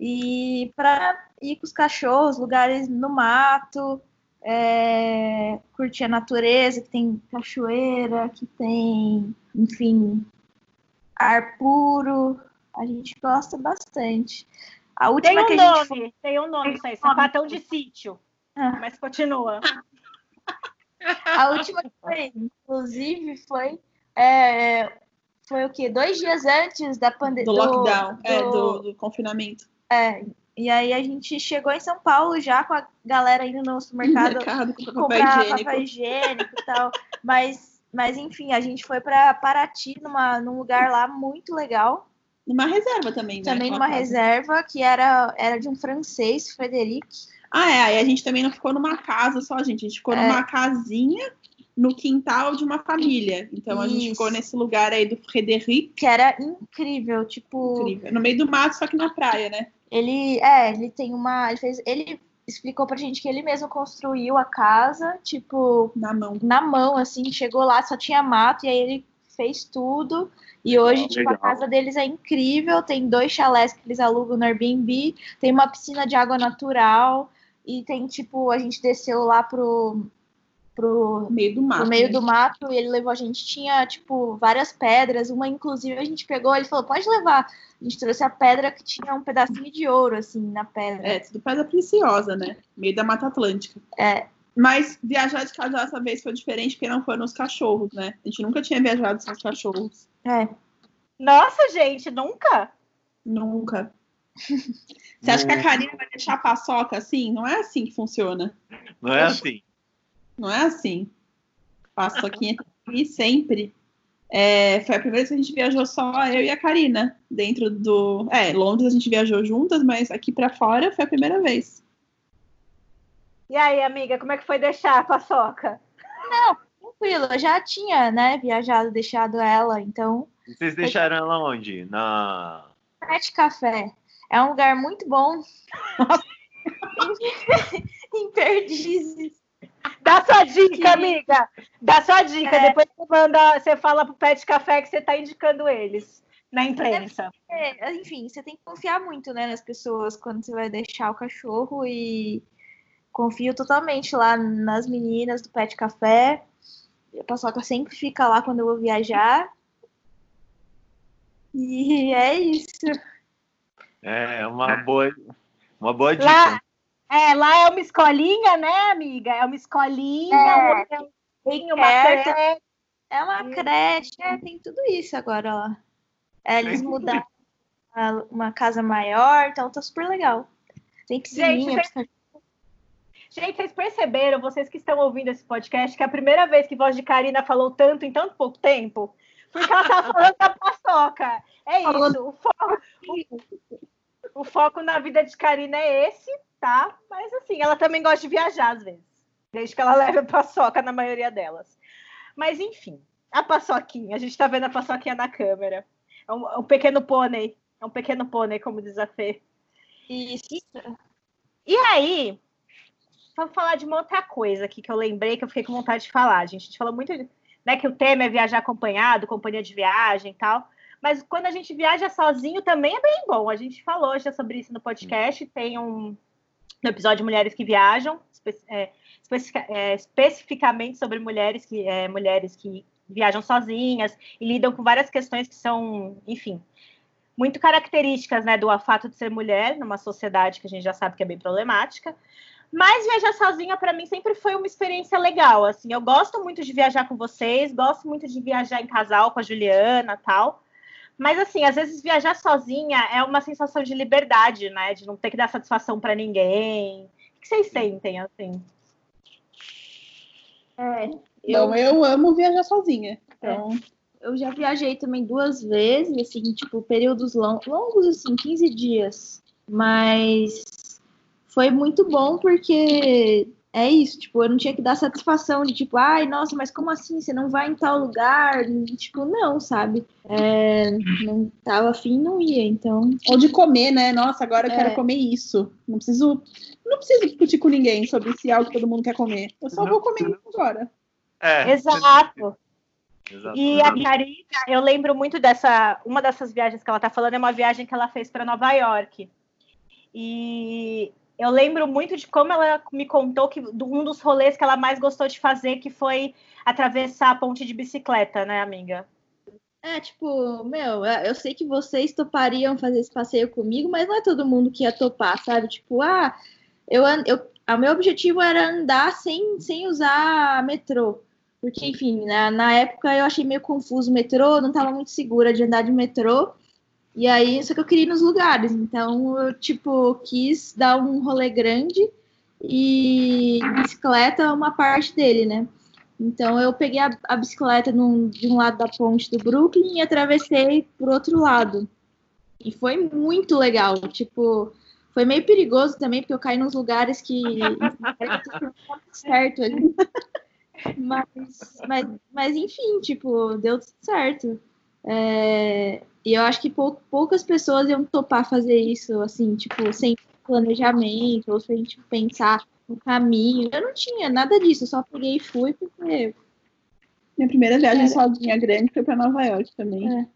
e para ir com os cachorros, lugares no mato, é, curtir a natureza, que tem cachoeira, que tem, enfim, ar puro. A gente gosta bastante. A
Tem
última
um
que a gente foi.
nome, tem um nome isso aí, sapatão de sítio.
Ah.
Mas continua.
A última que foi, inclusive, foi. é, foi o quê? Dois dias antes da pandemia.
Do lockdown, é, do, do confinamento.
E aí a gente chegou em São Paulo já com a galera indo no supermercado
Mercado, com papel
comprar
higiênico.
papel higiênico e tal. Mas, mas enfim, a gente foi para Paraty, numa, num lugar lá muito legal.
Numa reserva também, né?
Também numa
casa.
reserva que era, era de um francês, Frederic.
Ah, é. Aí a gente também não ficou numa casa só, gente. A gente ficou
É.
numa casinha no quintal de uma família. Então a gente
Isso.
ficou nesse lugar aí do Frederic.
Que era incrível, tipo.
Incrível. No meio do mato, só que na praia, né?
Ele, é, ele tem uma. Ele, fez, ele explicou pra gente que ele mesmo construiu a casa, tipo,
Na mão.
na mão, assim, chegou lá, só tinha mato, e aí ele fez tudo. E
Legal,
hoje, tipo, a
legal.
casa deles é incrível, tem dois chalés que eles alugam no Airbnb, tem uma piscina de água natural, e tem, tipo, a gente desceu lá pro, pro,
No meio do mato.
meio
né?
do mato e ele levou a gente tinha tipo várias pedras uma inclusive a gente pegou ele falou pode levar a gente trouxe a pedra que tinha um pedacinho de ouro assim na pedra
É, tudo pedra preciosa, né? Meio da Mata Atlântica.
É.
Mas viajar de casal essa vez foi diferente porque não foi nos cachorros, né? A gente nunca tinha viajado sem os cachorros.
é
Nossa, gente, nunca?
Nunca. Você acha que a Karina vai deixar a paçoca assim? Não é assim que funciona.
Não é assim.
Não é assim. Paçoquinha e sempre. É, foi a primeira vez que a gente viajou só eu e a Karina. Dentro do. É, Londres a gente viajou juntas, mas aqui pra fora foi a primeira vez.
E aí, amiga, como é que foi deixar a paçoca?
tranquilo eu já tinha né viajado deixado ela então
E Vocês deixaram ela onde? Na.
Pet Café é um lugar muito bom em Perdizes.
Dá sua dica, amiga. Dá sua dica.
É.
Depois você manda, você fala pro Pet Café que você tá indicando eles na imprensa.
É, enfim, você tem que confiar muito né, nas pessoas quando você vai deixar o cachorro e confio totalmente lá nas meninas do Pet Café. A Paçoca sempre fica lá quando eu vou viajar. E é isso.
É uma boa, uma boa dica.
Lá, é, lá é uma escolinha, né, amiga? É uma escolinha,
É.
um hotelzinho, uma
Perto.
creche.
É uma creche, é, tem tudo isso agora lá. É, eles mudaram uma casa maior, então tá super legal. Tem piscininha,
Gente, Gente, vocês perceberam, vocês que estão ouvindo esse podcast, que é a primeira vez que Voz de Karina falou tanto em tanto pouco tempo? Porque ela tá falando da paçoca. É isso. O foco, o, o foco na vida de Karina é esse, tá? Mas assim, ela também gosta de viajar às vezes. Desde que ela leve a paçoca na maioria delas. Mas enfim, a paçoquinha. A gente tá vendo a paçoquinha na câmera. É um, é um pequeno pônei. É um pequeno pônei, como diz a Fê.
Isso.
E aí, vamos falar de uma outra coisa aqui que eu lembrei que eu fiquei com vontade de falar. gente. A gente falou muito, né, que o tema é viajar acompanhado, companhia de viagem e tal. Mas quando a gente viaja sozinho também é bem bom. A gente falou já sobre isso no podcast. Tem um no episódio Mulheres que Viajam, espe- é, é, especificamente sobre mulheres que, é, mulheres que viajam sozinhas e lidam com várias questões que são, enfim, muito características né, do fato de ser mulher numa sociedade que a gente já sabe que é bem problemática. Mas viajar sozinha para mim sempre foi uma experiência legal. Assim, eu gosto muito de viajar com vocês, gosto muito de viajar em casal com a Juliana, tal. Mas assim, às vezes viajar sozinha é uma sensação de liberdade, né? De não ter que dar satisfação para ninguém. O que vocês sentem assim?
É, eu,
Então, eu amo viajar sozinha. Então,
eu já viajei também duas vezes, assim, tipo, períodos long, longos, assim, 15 dias. Mas foi muito bom porque é isso, tipo, eu não tinha que dar satisfação de tipo, ai, nossa, mas como assim? Você não vai em tal lugar? E, tipo, não, sabe? É, não tava afim, não ia, então.
ou de comer, né? Nossa, agora eu
É.
quero comer isso. Não preciso, não preciso discutir com ninguém sobre se é algo que todo mundo quer comer. Eu só
Não.
vou comer isso agora.
É,
Exato.
exato.
E a Karina, eu lembro muito dessa. Uma dessas viagens que ela tá falando é uma viagem que ela fez para Nova York. E eu lembro muito de como ela me contou que um dos rolês que ela mais gostou de fazer, que foi atravessar a ponte de bicicleta, né, amiga?
É, tipo, meu, eu sei que vocês topariam fazer esse passeio comigo, mas não é todo mundo que ia topar, sabe? Tipo, ah, eu, eu, o meu objetivo era andar sem, sem usar metrô. Porque, enfim, na, na época eu achei meio confuso o metrô, não estava muito segura de andar de metrô. E aí, só que eu queria ir nos lugares. Então, eu, tipo, quis dar um rolê grande e bicicleta é uma parte dele, né? Então eu peguei a, a bicicleta num- de um lado da ponte do Brooklyn e atravessei por outro lado. E foi muito legal. Tipo, foi meio perigoso também, porque eu caí nos lugares que certo ali. Mas, mas, mas enfim, tipo, deu tudo certo. É, e eu acho que pou- poucas pessoas iam topar fazer isso, assim, tipo, sem planejamento, ou sem tipo, pensar no caminho. Eu não tinha nada disso, eu só peguei e fui porque
Minha primeira viagem
É.
sozinha grande foi para Nova York também.
É.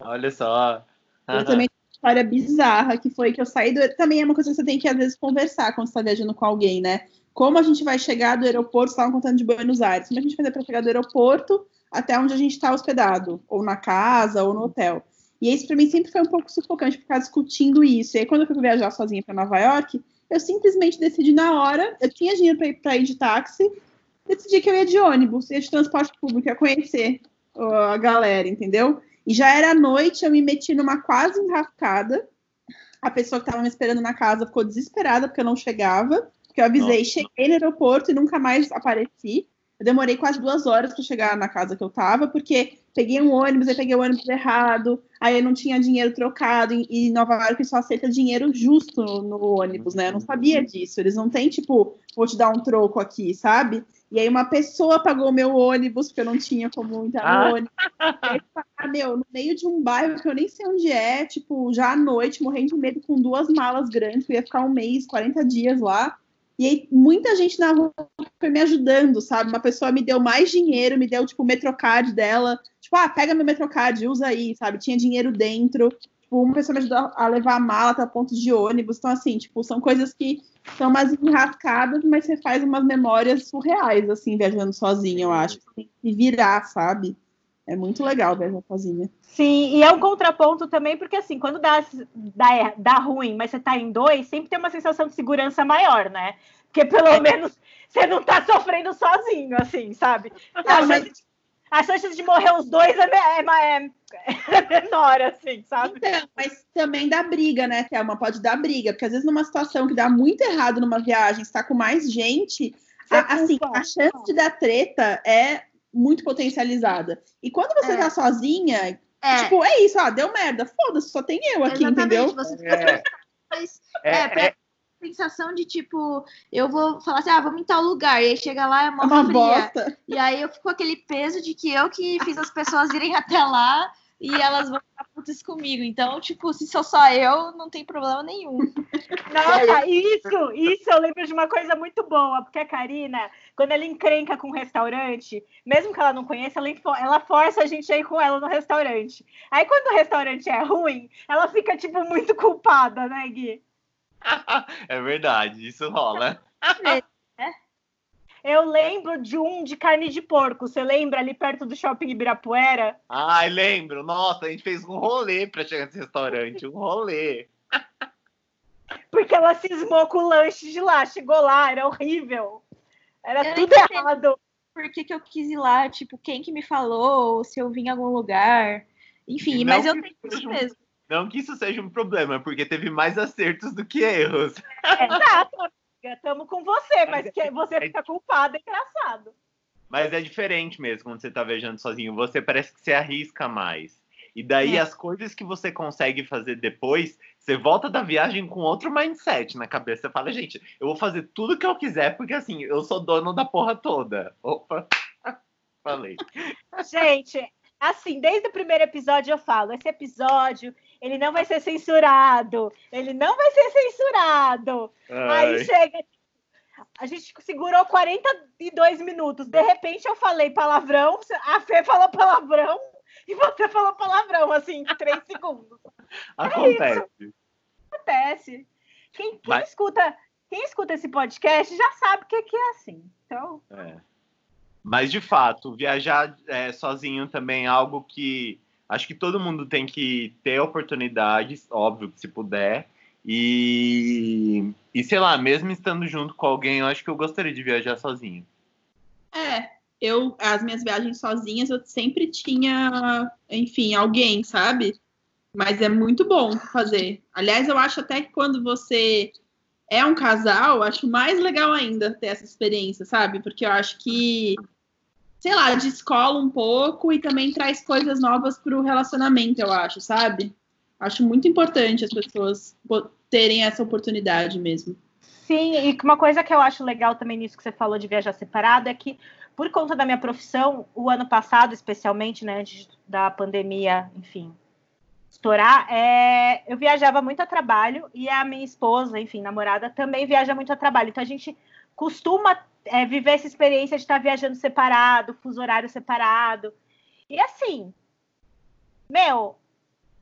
Olha só.
Eu também tenho uma história bizarra, que foi que eu saí do. Também é uma coisa que você tem que, às vezes, conversar quando você está viajando com alguém, né? Como a gente vai chegar do aeroporto, estavam contando de Buenos Aires, como a gente vai fazer para chegar do aeroporto até onde a gente está hospedado, ou na casa, ou no hotel. E isso para mim sempre foi um pouco sufocante ficar discutindo isso. E aí, quando eu fui viajar sozinha para Nova York, eu simplesmente decidi na hora, eu tinha dinheiro para ir, ir de táxi, decidi que eu ia de ônibus, ia de transporte público, ia conhecer a galera, entendeu? E já era noite, eu me meti numa quase enrascada. A pessoa que estava me esperando na casa ficou desesperada porque eu não chegava. Porque eu avisei,
Nossa.
cheguei no aeroporto e nunca mais apareci. Eu demorei quase duas horas para chegar na casa que eu tava, porque peguei um ônibus, aí peguei o ônibus errado, aí eu não tinha dinheiro trocado, e Nova York só aceita dinheiro justo no, no ônibus, né? Eu não sabia disso. Eles não têm, tipo, vou te dar um troco aqui, sabe? E aí uma pessoa pagou meu ônibus, porque eu não tinha como entrar no
Ah.
ônibus. Aí, ah, meu, no meio de um bairro que eu nem sei onde é, tipo, já à noite, morrendo de medo com duas malas grandes, que eu ia ficar um mês, 40 dias lá. E aí, muita gente na rua foi me ajudando, sabe? Uma pessoa me deu mais dinheiro, me deu, tipo, o Metrocard dela. Tipo, ah, pega meu Metrocard, usa aí, sabe? Tinha dinheiro dentro. Tipo, uma pessoa me ajudou a levar a mala até ponto de ônibus. Então, assim, tipo, são coisas que são umas enrascadas, mas você faz umas memórias surreais, assim, viajando sozinha, eu acho. Tem que virar, sabe? É muito legal viajar sozinha.
Sim, e é um contraponto também, porque assim, quando dá, dá, dá ruim, mas você tá em dois, sempre tem uma sensação de segurança maior, né? Porque pelo menos você não tá sofrendo sozinho, assim, sabe? A,
Não, mas-
chance, a chance de morrer os dois é, é, é- é menor, assim, sabe?
Então, mas também dá briga, né, Thelma? Pode dar briga, porque às vezes numa situação que dá muito errado numa viagem, está com mais gente, a- assim, a chance de dar treta é muito potencializada. E quando você
É.
tá sozinha,
É,
tipo, é isso, ah, deu merda, foda-se, só tem eu aqui,
exatamente.
entendeu?
Você fica
É,
mais
é,
É, pra-
é,
sensação de tipo, eu vou falar assim, ah, vamos em tal lugar, e aí chega lá é
É
uma,
uma
fria.
bosta.
E aí eu fico com aquele peso de que eu que fiz as pessoas irem até lá e elas vão ficar putas comigo. Então, tipo, se sou só eu, não tem problema nenhum.
Nossa, isso, isso eu lembro de uma coisa muito boa, porque a Karina, quando ela encrenca com o restaurante, mesmo que ela não conheça, ela, ela força a gente a ir com ela no restaurante. Aí quando o restaurante é ruim, ela fica, tipo, muito culpada, né, Gui?
é verdade, isso rola.
Eu lembro de um de carne de porco, você lembra ali perto do shopping Ibirapuera?
Ai, lembro. Nossa, a gente fez um rolê pra chegar nesse restaurante. Um rolê.
Porque ela cismou com o lanche de lá, chegou lá, era horrível. Era
Eu
tudo errado.
Por que, que eu quis ir lá? Tipo, quem que me falou? Se eu vim em algum lugar. Enfim, mas eu tenho isso
um-
mesmo.
Não que isso seja um problema, porque teve mais acertos do que erros.
Exato, amiga. Estamos com você, mas
Mas
que
é-
você
é-
fica culpada, é engraçado.
Mas é diferente mesmo quando você tá viajando sozinho. Você parece que você arrisca mais. E daí
É.
as coisas que você consegue fazer depois, você volta da viagem com outro mindset na cabeça. Você fala, gente, eu vou fazer tudo que eu quiser, porque assim, eu sou dono da porra toda. Opa, falei.
Gente, assim, desde o primeiro episódio eu falo, esse episódio, ele não vai ser censurado. Ele não vai ser censurado. Aí
Ai.
chega. A gente segurou 42 minutos. De repente eu falei palavrão, a Fê falou palavrão e você falou palavrão, assim, em 3 segundos.
Acontece.
Acontece. Quem, quem
Mas-
escuta, quem escuta esse podcast já sabe que, que é assim. Então,
É. Mas de fato, viajar é, sozinho também é algo que acho que todo mundo tem que ter oportunidades, óbvio que se puder. E, e sei lá, mesmo estando junto com alguém, eu acho que eu gostaria de viajar sozinho.
É, eu, as minhas viagens sozinhas, eu sempre tinha, enfim, alguém, sabe? Mas é muito bom fazer. Aliás, eu acho até que quando você é um casal, acho mais legal ainda ter essa experiência, sabe? Porque eu acho que, sei lá, descola um pouco e também traz coisas novas pro relacionamento, eu acho, sabe? Acho muito importante as pessoas terem essa oportunidade mesmo.
Sim, e uma coisa que eu acho legal também nisso que você falou de viajar separado é que, por conta da minha profissão, o ano passado, especialmente, né, antes da pandemia, enfim, estourar, é, eu viajava muito a trabalho e a minha esposa, enfim, namorada, também viaja muito a trabalho. Então a gente costuma é, viver essa experiência de estar viajando separado, fuso horário separado. E assim, meu,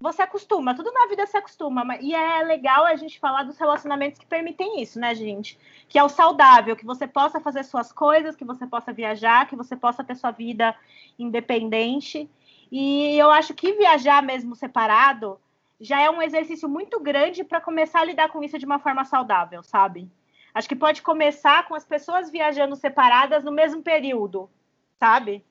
você acostuma, tudo na vida se acostuma, e é legal a gente falar dos relacionamentos que permitem isso, né, gente? Que é o saudável, que você possa fazer suas coisas, que você possa viajar, que você possa ter sua vida independente. E eu acho que viajar mesmo separado já é um exercício muito grande para começar a lidar com isso de uma forma saudável, sabe? Acho que pode começar com as pessoas viajando separadas no mesmo período, sabe?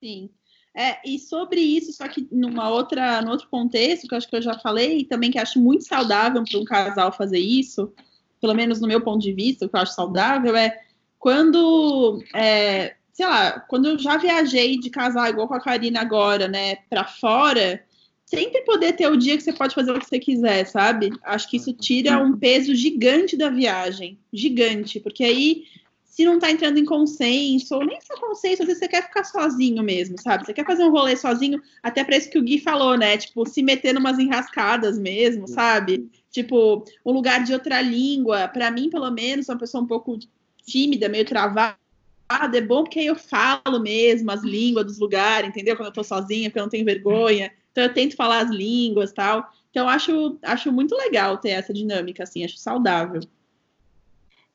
Sim. É, e sobre isso, só que numa outra, num outro contexto, que eu acho que eu já falei, e também que acho muito saudável para um casal fazer isso, pelo menos no meu ponto de vista, o que eu acho saudável é quando é, sei lá, quando eu já viajei de casal igual com a Karina agora, né, para fora, sempre poder ter o dia que você pode fazer o que você quiser, sabe? Acho que isso tira um peso gigante da viagem, gigante, porque aí se não tá entrando em consenso, ou nem só consenso, às vezes você quer ficar sozinho mesmo, sabe? Você quer fazer um rolê sozinho, até para isso que o Gui falou, né? Tipo, se meter umas enrascadas mesmo, sabe? Tipo, um lugar de outra língua, para mim, pelo menos, uma pessoa um pouco tímida, meio travada, é bom porque aí eu falo mesmo as línguas dos lugares, entendeu? Quando eu tô sozinha, porque eu não tenho vergonha. Então eu tento falar as línguas tal. Então acho, acho muito legal ter essa dinâmica, assim, acho saudável.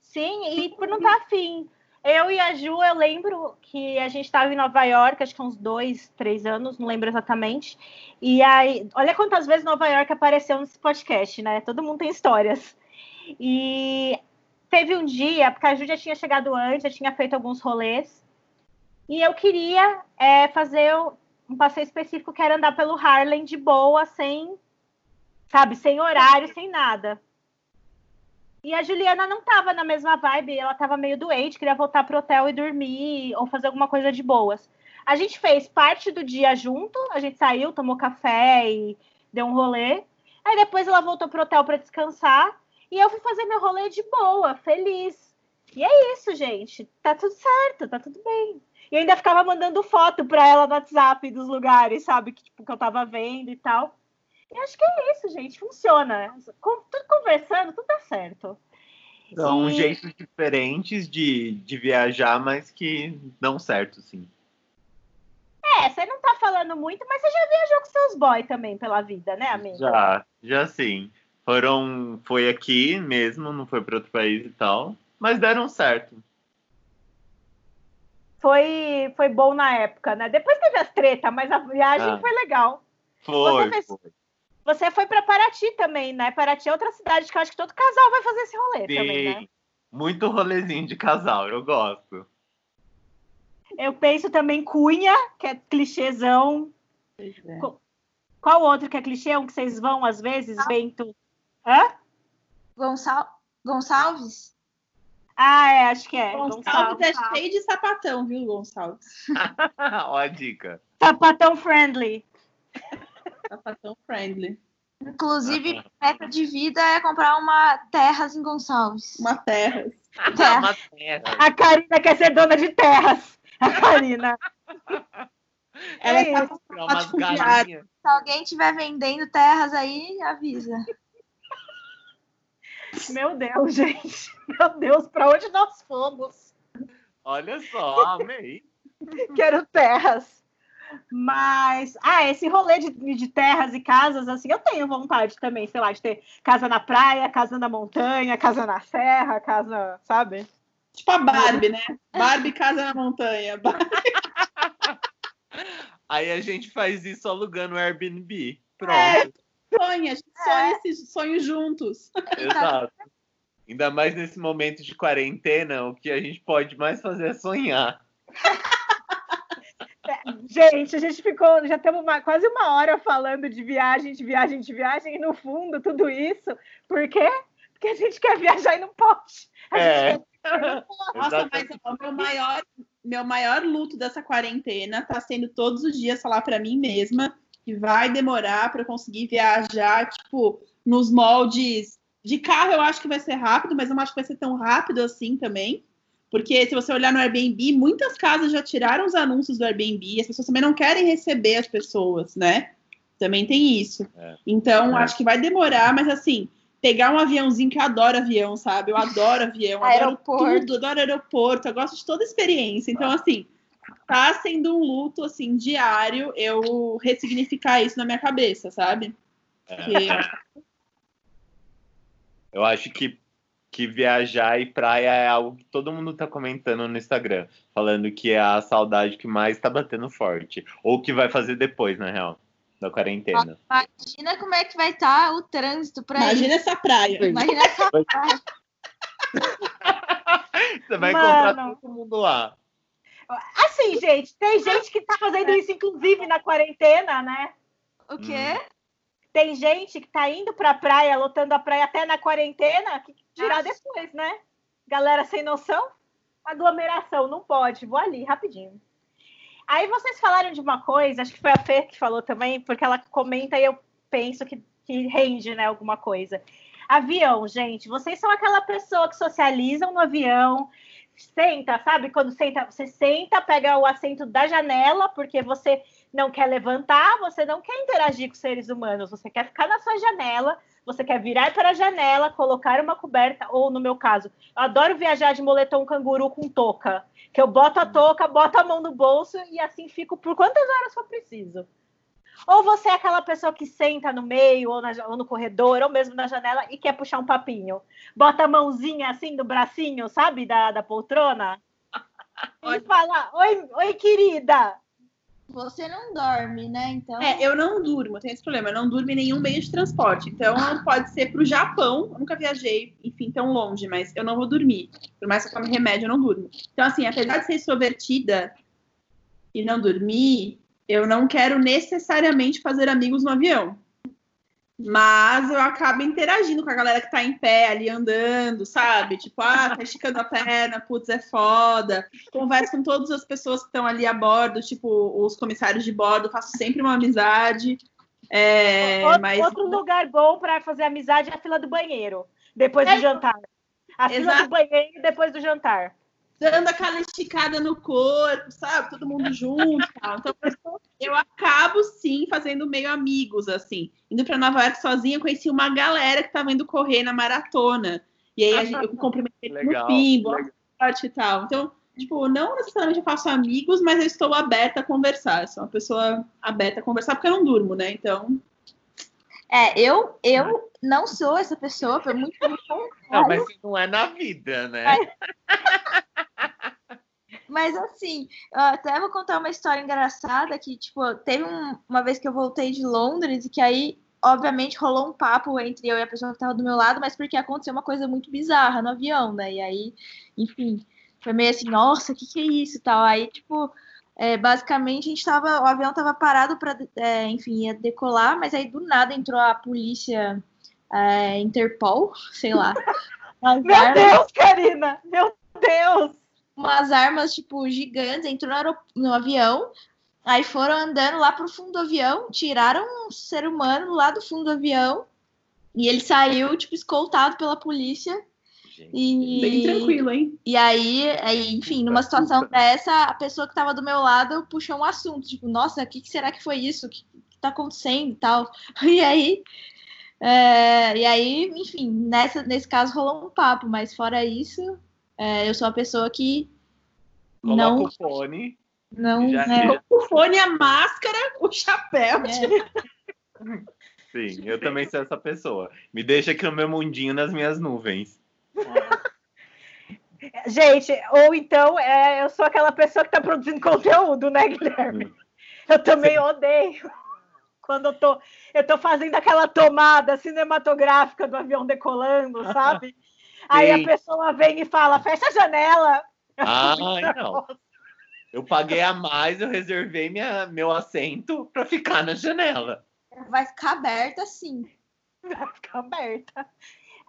Sim, e por não estar tá afim. Eu e a Ju, eu lembro que a gente estava em Nova York, acho que uns dois, três anos, não lembro exatamente. E aí, olha quantas vezes Nova York apareceu nesse podcast, né? Todo mundo tem histórias. E teve um dia, porque a Ju já tinha chegado antes, já tinha feito alguns rolês, e eu queria é, fazer um passeio específico que era andar pelo Harlem de boa, sem, sabe, sem horário, sem nada. E a Juliana não estava na mesma vibe, ela estava meio doente, queria voltar pro hotel e dormir ou fazer alguma coisa de boas. A gente fez parte do dia junto, a gente saiu, tomou café e deu um rolê. Aí depois ela voltou pro hotel para descansar e eu fui fazer meu rolê de boa, feliz. E é isso, gente. Tá tudo certo, tá tudo bem. E eu ainda ficava mandando foto para ela no WhatsApp dos lugares, sabe, que, tipo, que eu tava vendo e tal. E acho que é isso, gente. Funciona. Com, tudo conversando, tudo dá certo.
São e... jeitos diferentes de, de viajar, mas que dão certo, sim.
É, você não tá falando muito, mas você já viajou com seus boys também pela vida, né, amigo?
Já, já sim. Foram, foi aqui mesmo, não foi para outro país e tal, mas deram certo.
Foi, foi bom na época, né? Depois teve as tretas, mas a viagem ah, foi legal.
Foi, você fez, foi.
Você foi para Paraty também, né? Paraty é outra cidade que eu acho que todo casal vai fazer esse rolê Sim, também, né?
Muito rolezinho de casal, eu gosto.
Eu penso também Cunha, que é clichêzão. É. Qual outro que é clichê? Um que vocês vão às vezes, ah. Bento? Hã?
Gonçal... Gonçalves?
Ah, é, acho que é.
Gonçalves, Gonçalves é cheio de sapatão, viu, Gonçalves?
Ó a dica.
Sapatão friendly.
Sapatão friendly.
Inclusive, meta de vida é comprar uma terras em Gonçalves.
Uma terras.
Terra. uma terra. A Karina quer ser dona de terras. A Karina.
Ela é, é Se
alguém estiver vendendo terras aí, avisa.
Meu Deus, gente. Meu Deus, para onde nós fomos?
Olha só, amei.
Quero terras. Mas, ah, esse rolê de, de terras e casas, assim, eu tenho vontade também, sei lá, de ter casa na praia, casa na montanha, casa na serra, casa, sabe?
Tipo a Barbie, né? Barbie casa na montanha.
Aí a gente faz isso alugando o Airbnb. Pronto. É,
sonha, a gente é. sonha esses sonhos juntos.
Exato. Ainda mais nesse momento de quarentena, o que a gente pode mais fazer é sonhar.
Gente, a gente ficou, já estamos quase uma hora falando de viagem, de viagem, de viagem, e no fundo, tudo isso, por quê? Porque a gente quer viajar e não pode.
É.
Nossa, mas o meu maior, meu maior luto dessa quarentena está sendo todos os dias falar para mim mesma que vai demorar para conseguir viajar, tipo, nos moldes de carro, eu acho que vai ser rápido, mas eu não acho que vai ser tão rápido assim também. Porque se você olhar no Airbnb, muitas casas já tiraram os anúncios do Airbnb, as pessoas também não querem receber as pessoas, né? Também tem isso. É. Então, é. acho que vai demorar, mas assim, pegar um aviãozinho, que eu adoro avião, sabe? Eu adoro avião, adoro aeroporto. tudo, adoro aeroporto, eu gosto de toda a experiência. Então, assim, tá sendo um luto, assim, diário eu ressignificar isso na minha cabeça, sabe?
É. Eu acho que que viajar e praia é algo que todo mundo tá comentando no Instagram, falando que é a saudade que mais tá batendo forte, ou que vai fazer depois, na real, da quarentena.
Imagina como é que vai estar tá o trânsito pra
Imagina essa praia.
Imagina essa praia.
Você vai Mano. encontrar todo mundo lá.
Assim, gente, tem gente que tá fazendo isso, inclusive, na quarentena, né?
O quê? Hum.
Tem gente que tá indo pra praia, lotando a praia até na quarentena, que tirar depois, né? Galera sem noção. aglomeração, não pode, vou ali, rapidinho. Aí vocês falaram de uma coisa, acho que foi a Fê que falou também, porque ela comenta e eu penso que, que rende, né, alguma coisa. Avião, gente, vocês são aquela pessoa que socializam no avião, senta, sabe? Quando senta, você senta, pega o assento da janela, porque você não quer levantar, você não quer interagir com seres humanos, você quer ficar na sua janela, você quer virar para a janela, colocar uma coberta, ou no meu caso, eu adoro viajar de moletom canguru com touca, que eu boto a touca, boto a mão no bolso e assim fico por quantas horas for preciso. Ou você é aquela pessoa que senta no meio, ou, na, ou, no corredor, ou mesmo na janela e quer puxar um papinho. Bota a mãozinha assim no bracinho, sabe, da, da poltrona. E fala: Oi, oi, querida.
Você não dorme, né? Então.
É, eu não durmo, tem esse problema. Eu não durmo em nenhum meio de transporte. Então, pode ser pro Japão. Eu nunca viajei, enfim, tão longe, mas eu não vou dormir. Por mais que eu tome remédio, eu não durmo. Então, assim, apesar de ser extrovertida e não dormir, eu não quero necessariamente fazer amigos no avião. Mas eu acabo interagindo com a galera que tá em pé ali andando, sabe? Tipo, ah, tá esticando a perna, putz, é foda. Converso com todas as pessoas que estão ali a bordo, tipo, os comissários de bordo, faço sempre uma amizade. É,
outro,
mas...
outro lugar bom para fazer amizade é a fila do banheiro, depois do é. jantar. A fila Exato. do banheiro depois do jantar
dando aquela esticada no corpo, sabe? Todo mundo junto tal. Então, eu acabo, sim, fazendo meio amigos, assim. Indo para Nova York sozinha, conheci uma galera que tava indo correr na maratona. E aí a gente, eu cumprimentei no fim, boa sorte e tal. Então, tipo, não necessariamente eu faço amigos, mas eu estou aberta a conversar. Eu sou uma pessoa aberta a conversar porque eu não durmo, né? Então.
É, eu, eu não sou essa pessoa, foi muito.
Não, mas não é na vida, né? É.
Mas assim, eu até vou contar uma história engraçada que, tipo, teve um, uma vez que eu voltei de Londres e que aí, obviamente, rolou um papo entre eu e a pessoa que estava do meu lado, mas porque aconteceu uma coisa muito bizarra no avião, né? E aí, enfim, foi meio assim, nossa, o que, que é isso e tal. Aí, tipo, é, basicamente a gente tava, o avião tava parado para, é, enfim, ia decolar, mas aí do nada entrou a polícia é, Interpol, sei lá.
Meu Deus, Karina! Meu Deus!
Umas armas, tipo, gigantes, entrou no, no avião, aí foram andando lá pro fundo do avião, tiraram um ser humano lá do fundo do avião, e ele saiu, tipo, escoltado pela polícia.
E, Bem tranquilo, hein?
E aí, aí, enfim, numa situação dessa, a pessoa que tava do meu lado puxou um assunto, tipo, nossa, o que, que, será que foi isso? O que, que tá acontecendo e tal? E aí, é, e aí, enfim, nessa, nesse caso rolou um papo, mas fora isso, é, eu sou uma pessoa que
Coloca
não.
o fone.
Não, já,
é. O fone, a máscara, o chapéu.
É. Sim, eu também sou essa pessoa. Me deixa aqui no meu mundinho, nas minhas nuvens.
É. Gente, ou então é, eu sou aquela pessoa que está produzindo conteúdo, né, Guilherme? Eu também Sim. odeio quando eu tô, eu tô fazendo aquela tomada cinematográfica do avião decolando, sabe? Aí a pessoa vem e fala, fecha a janela.
Ah, não. Eu paguei a mais, eu reservei minha, meu assento para ficar na janela.
Vai ficar aberta sim.
Vai ficar aberta.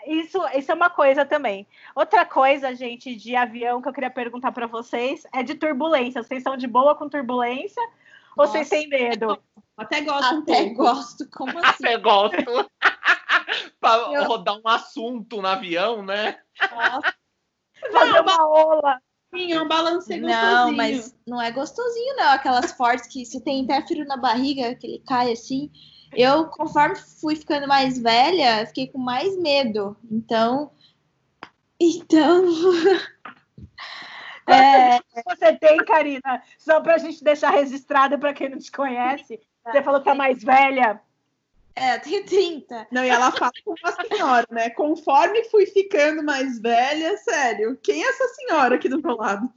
Isso, isso é uma coisa também. Outra coisa, gente, de avião que eu queria perguntar para vocês é de turbulência. Vocês são de boa com turbulência Nossa. ou vocês têm medo?
Até gosto
um Até gosto, como assim?
Até gosto. para eu... rodar um assunto no avião, né?
Nossa. Fazer uma ola.
Sim, é um balancê
gostosinho. Não, mas não é gostosinho, não. Aquelas fortes que você tem até frio na barriga, que ele cai assim. Eu, conforme fui ficando mais velha, fiquei com mais medo. Então. Então.
é... Você tem, Karina? Só para a gente deixar registrado para quem não te conhece. Você falou que tá mais velha.
É, tenho 30.
Não, e ela fala com uma senhora, né? Conforme fui ficando mais velha, sério, quem é essa senhora aqui do meu lado?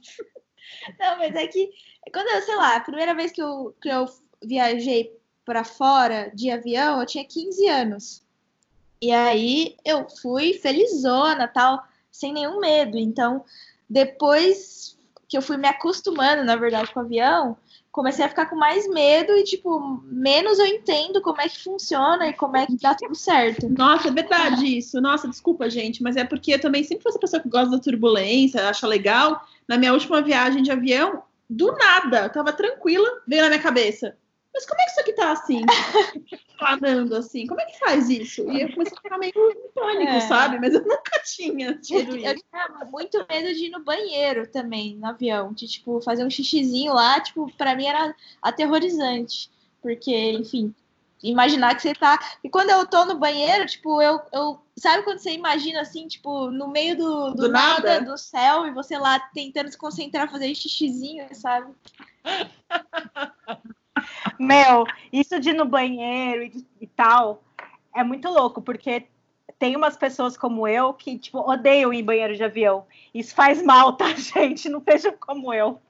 Não, mas é que quando eu, sei lá, a primeira vez que eu, que eu viajei para fora de avião, eu tinha 15 anos. E aí eu fui felizona, tal, sem nenhum medo. Então, depois que eu fui me acostumando, na verdade, com o avião, comecei a ficar com mais medo e, tipo, menos eu entendo como é que funciona e como é que dá tudo certo.
Nossa, é verdade isso. Nossa, desculpa, gente, mas é porque eu também sempre fui essa pessoa que gosta da turbulência, acha legal. Na minha última viagem de avião, do nada, eu tava tranquila, veio na minha cabeça. Mas como é que isso aqui tá assim? Planando assim, como é que faz isso? E eu comecei a ficar meio em pânico,
É.
sabe? Mas eu nunca tinha
Eu,
tido
eu
isso.
tinha muito medo de ir no banheiro também, no avião. De, tipo, fazer um xixizinho lá, tipo, pra mim era aterrorizante. Porque, enfim, imaginar que você tá. E quando eu tô no banheiro, tipo, eu. eu... Sabe quando você imagina assim, tipo, no meio do, do,
Do
nada,
nada?
do céu, e você lá tentando se concentrar, fazer xixizinho, sabe?
Meu, isso de ir no banheiro e, e tal é muito louco, porque tem umas pessoas como eu que, tipo, odeiam ir em banheiro de avião. Isso faz mal, tá, gente? Não sejam como eu.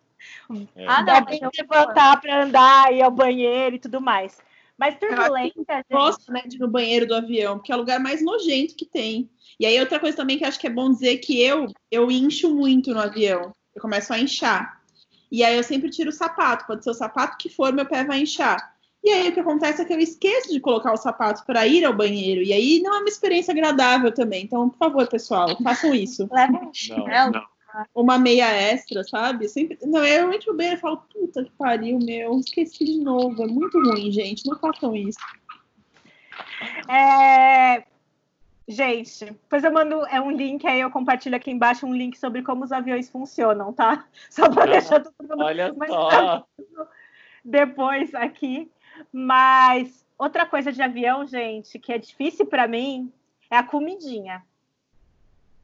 É.
Ah, não,
é
mas
bem
eu-
levantar para andar, ir ao banheiro e tudo mais. Mas turbulência, gente.
gosto né, de ir no banheiro do avião, porque é o lugar mais nojento que tem. E aí, outra coisa também que acho que é bom dizer que eu, eu incho muito no avião. Eu começo a inchar. E aí eu sempre tiro o sapato. Pode ser o sapato que for, meu pé vai inchar. E aí o que acontece é que eu esqueço de colocar o sapato para ir ao banheiro. E aí não é uma experiência agradável também. Então, por favor, pessoal, façam isso.
Leva um
Não,
chinelo.
não.
Uma meia extra, sabe? Sempre... Não, eu entro no banheiro e falo, puta que pariu, meu, esqueci de novo. É muito ruim, gente. Não façam isso.
É, Gente, depois eu mando é um link aí, eu compartilho aqui embaixo um link sobre como os aviões funcionam, tá? Só para
Ah,
deixar todo mundo
Olha
Mas
só.
depois aqui. Mas outra coisa de avião, gente, que é difícil para mim é a comidinha.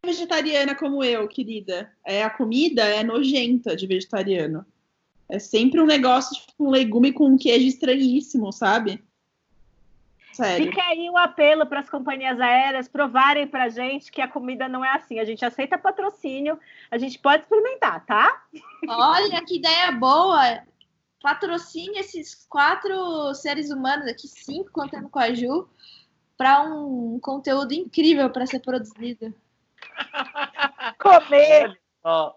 vegetariana como eu, querida. É, a comida é nojenta de vegetariano. É sempre um negócio tipo, com legume com um queijo estranhíssimo, sabe? Sério.
Fica aí o apelo para as companhias aéreas provarem para gente que a comida não é assim. A gente aceita patrocínio, a gente pode experimentar, tá?
Olha que ideia boa! Patrocine esses quatro seres humanos aqui, cinco contando com a Ju, para um conteúdo incrível para ser produzido.
Comer.
Ó,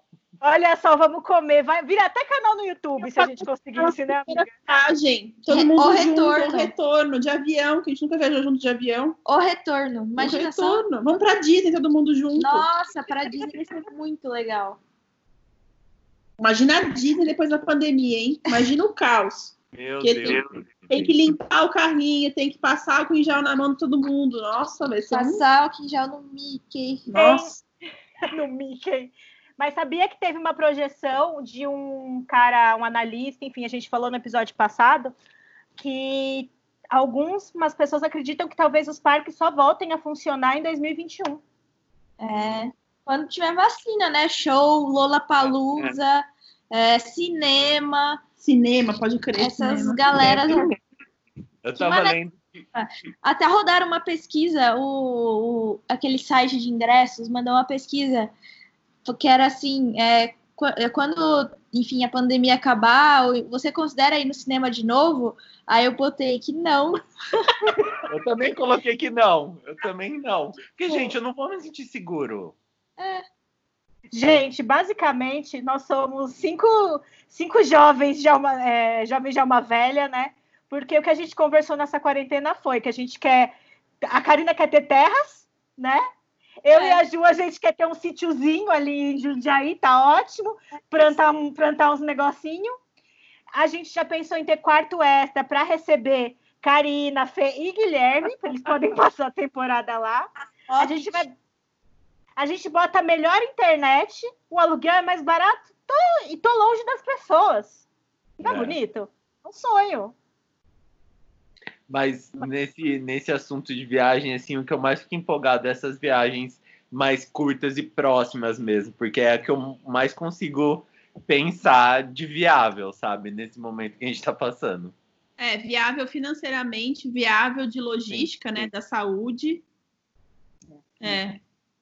Olha só, vamos comer. Vai vir até canal no YouTube se a gente conseguir isso, né, amiga?
Viagem, todo mundo
o
junto,
retorno.
o retorno de avião, que a gente nunca viajou junto de avião.
O retorno. Imagina
o
só.
retorno. Vamos pra Disney, todo mundo junto.
Nossa, para Disney vai ser muito legal.
Imagina a Disney depois da pandemia, hein? Imagina o caos.
meu
Que
Deus.
Tem que limpar o carrinho, tem que passar álcool em gel na mão de todo mundo. Nossa, vai ser.
Passar o já no Mickey.
Nossa.
no Mickey. Mas sabia que teve uma projeção de um cara, um analista, enfim, a gente falou no episódio passado, que algumas pessoas acreditam que talvez os parques só voltem a funcionar em 2021.
É. Quando tiver vacina, né? Show, Lollapalooza, é, cinema,
Cinema, pode crer.
essas
cinema.
galeras.
Eu tava
Mara-
lendo.
Até rodaram uma pesquisa, o, o- aquele site de ingressos mandou uma pesquisa que era assim, é, é, quando, enfim, a pandemia acabar, você considera ir no cinema de novo? Aí eu botei que não.
Eu também coloquei que não. Eu também não. Porque, gente, eu não vou me sentir seguro.
Gente, basicamente, nós somos cinco, cinco jovens de alma, é, jovens de alma velha, né? Porque o que a gente conversou nessa quarentena foi que a gente quer. A Karina quer ter terras, né? Eu
É.
e a Ju, a gente quer ter um sítiozinho ali em Jundiaí, tá ótimo. Plantar, um- plantar uns negocinhos. A gente já pensou em ter quarto extra para receber Karina, Fê e Guilherme, eles podem passar a temporada lá. A gente vai. A gente bota a melhor internet, o aluguel é mais barato tô- e tô longe das pessoas. Não é,
É.
bonito? É um sonho.
Mas nesse, nesse assunto de viagem, assim, o que eu mais fico empolgado é essas viagens mais curtas e próximas mesmo, porque é a que eu mais consigo pensar de viável, sabe? Nesse momento que a gente tá passando.
É, viável financeiramente, viável de logística, né, da saúde. É.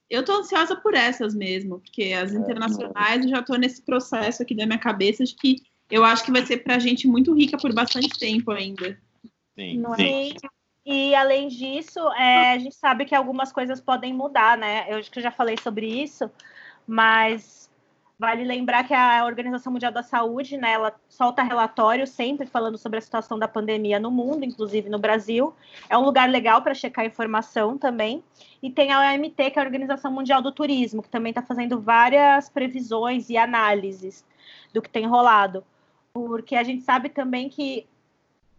Eu tô ansiosa por essas mesmo, porque as internacionais eu já tô nesse processo aqui da minha cabeça de que eu acho que vai ser pra gente muito rica por bastante tempo ainda.
Sim,
Não é?
sim.
E, e, além disso, é, a gente sabe que algumas coisas podem mudar, né? Eu acho que eu já falei sobre isso, mas Vale lembrar que a Organização Mundial da Saúde, né, ela solta relatórios sempre falando sobre a situação da pandemia no mundo, inclusive no Brasil. É um lugar legal para checar informação também. E tem a OMT, que é a Organização Mundial do Turismo, que também está fazendo várias previsões e análises do que tem rolado. Porque a gente sabe também que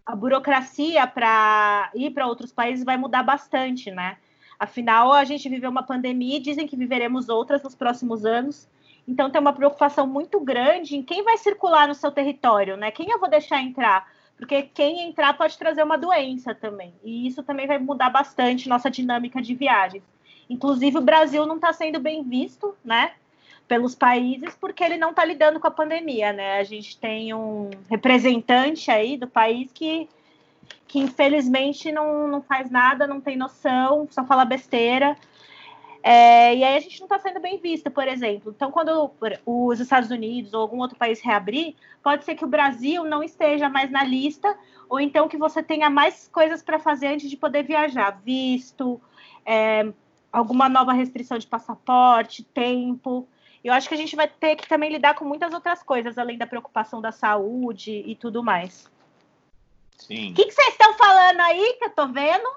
a burocracia para ir para outros países vai mudar bastante, né? Afinal, a gente viveu uma pandemia e dizem que viveremos outras nos próximos anos. Então tem uma preocupação muito grande em quem vai circular no seu território, né? Quem eu vou deixar entrar? Porque quem entrar pode trazer uma doença também. E isso também vai mudar bastante nossa dinâmica de viagens. Inclusive, o Brasil não está sendo bem visto, né? Pelos países, porque ele não está lidando com a pandemia, né? A gente tem um representante aí do país que, que infelizmente não, não faz nada, não tem noção, só fala besteira. É, e aí a gente não está sendo bem vista, por exemplo. Então, quando os Estados Unidos ou algum outro país reabrir, pode ser que o Brasil não esteja mais na lista, ou então que você tenha mais coisas para fazer antes de poder viajar, visto, é, alguma nova restrição de passaporte, tempo. Eu acho que a gente vai ter que também lidar com muitas outras coisas, além da preocupação da saúde e tudo mais.
Sim.
O que vocês estão falando aí que eu tô vendo?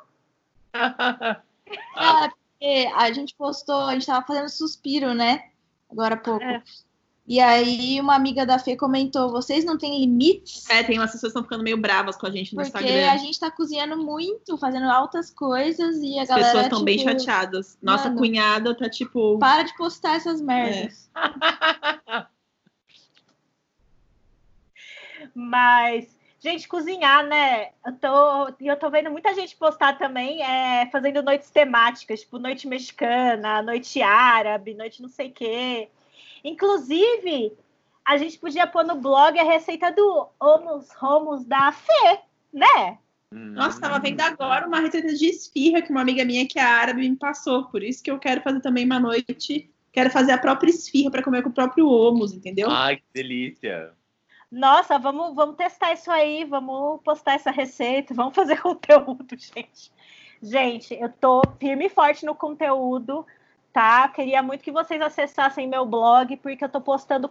ah, porque a gente postou, a gente tava fazendo suspiro, né? Agora há pouco. É. E aí uma amiga da Fê comentou: vocês não têm limites?
É, tem umas pessoas que estão ficando meio bravas com a gente no
porque
Instagram.
Porque a gente tá cozinhando muito, fazendo altas coisas e a
As
galera.
pessoas estão
tipo,
bem chateadas. Nossa
mano,
cunhada tá tipo.
Para de postar essas merdas.
É. Mas Gente, cozinhar, né? Eu tô, eu tô vendo muita gente postar também, é, fazendo noites temáticas, tipo noite mexicana, noite árabe, noite não sei o quê. Inclusive, a gente podia pôr no blog a receita do Homos Romos da Fê, né?
Nossa, tava vendo agora uma receita de esfirra que uma amiga minha que é árabe me passou. Por isso que eu quero fazer também uma noite. Quero fazer a própria esfirra para comer com o próprio Homos, entendeu?
Ai, que delícia!
Nossa, vamos, vamos testar isso aí, vamos postar essa receita, vamos fazer conteúdo, gente. Gente, eu tô firme e forte no conteúdo, tá? Queria muito que vocês acessassem meu blog, porque eu tô postando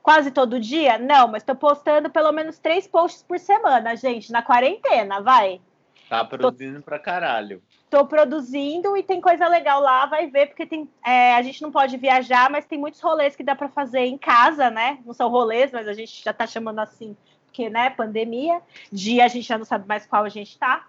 quase todo dia. Não, mas tô postando pelo menos três posts por semana, gente, na quarentena, vai.
Tá produzindo tô... pra caralho.
Tô produzindo e tem coisa legal lá, vai ver, porque tem, é, a gente não pode viajar, mas tem muitos rolês que dá para fazer em casa, né? Não são rolês, mas a gente já tá chamando assim, porque, né, pandemia, dia a gente já não sabe mais qual a gente tá.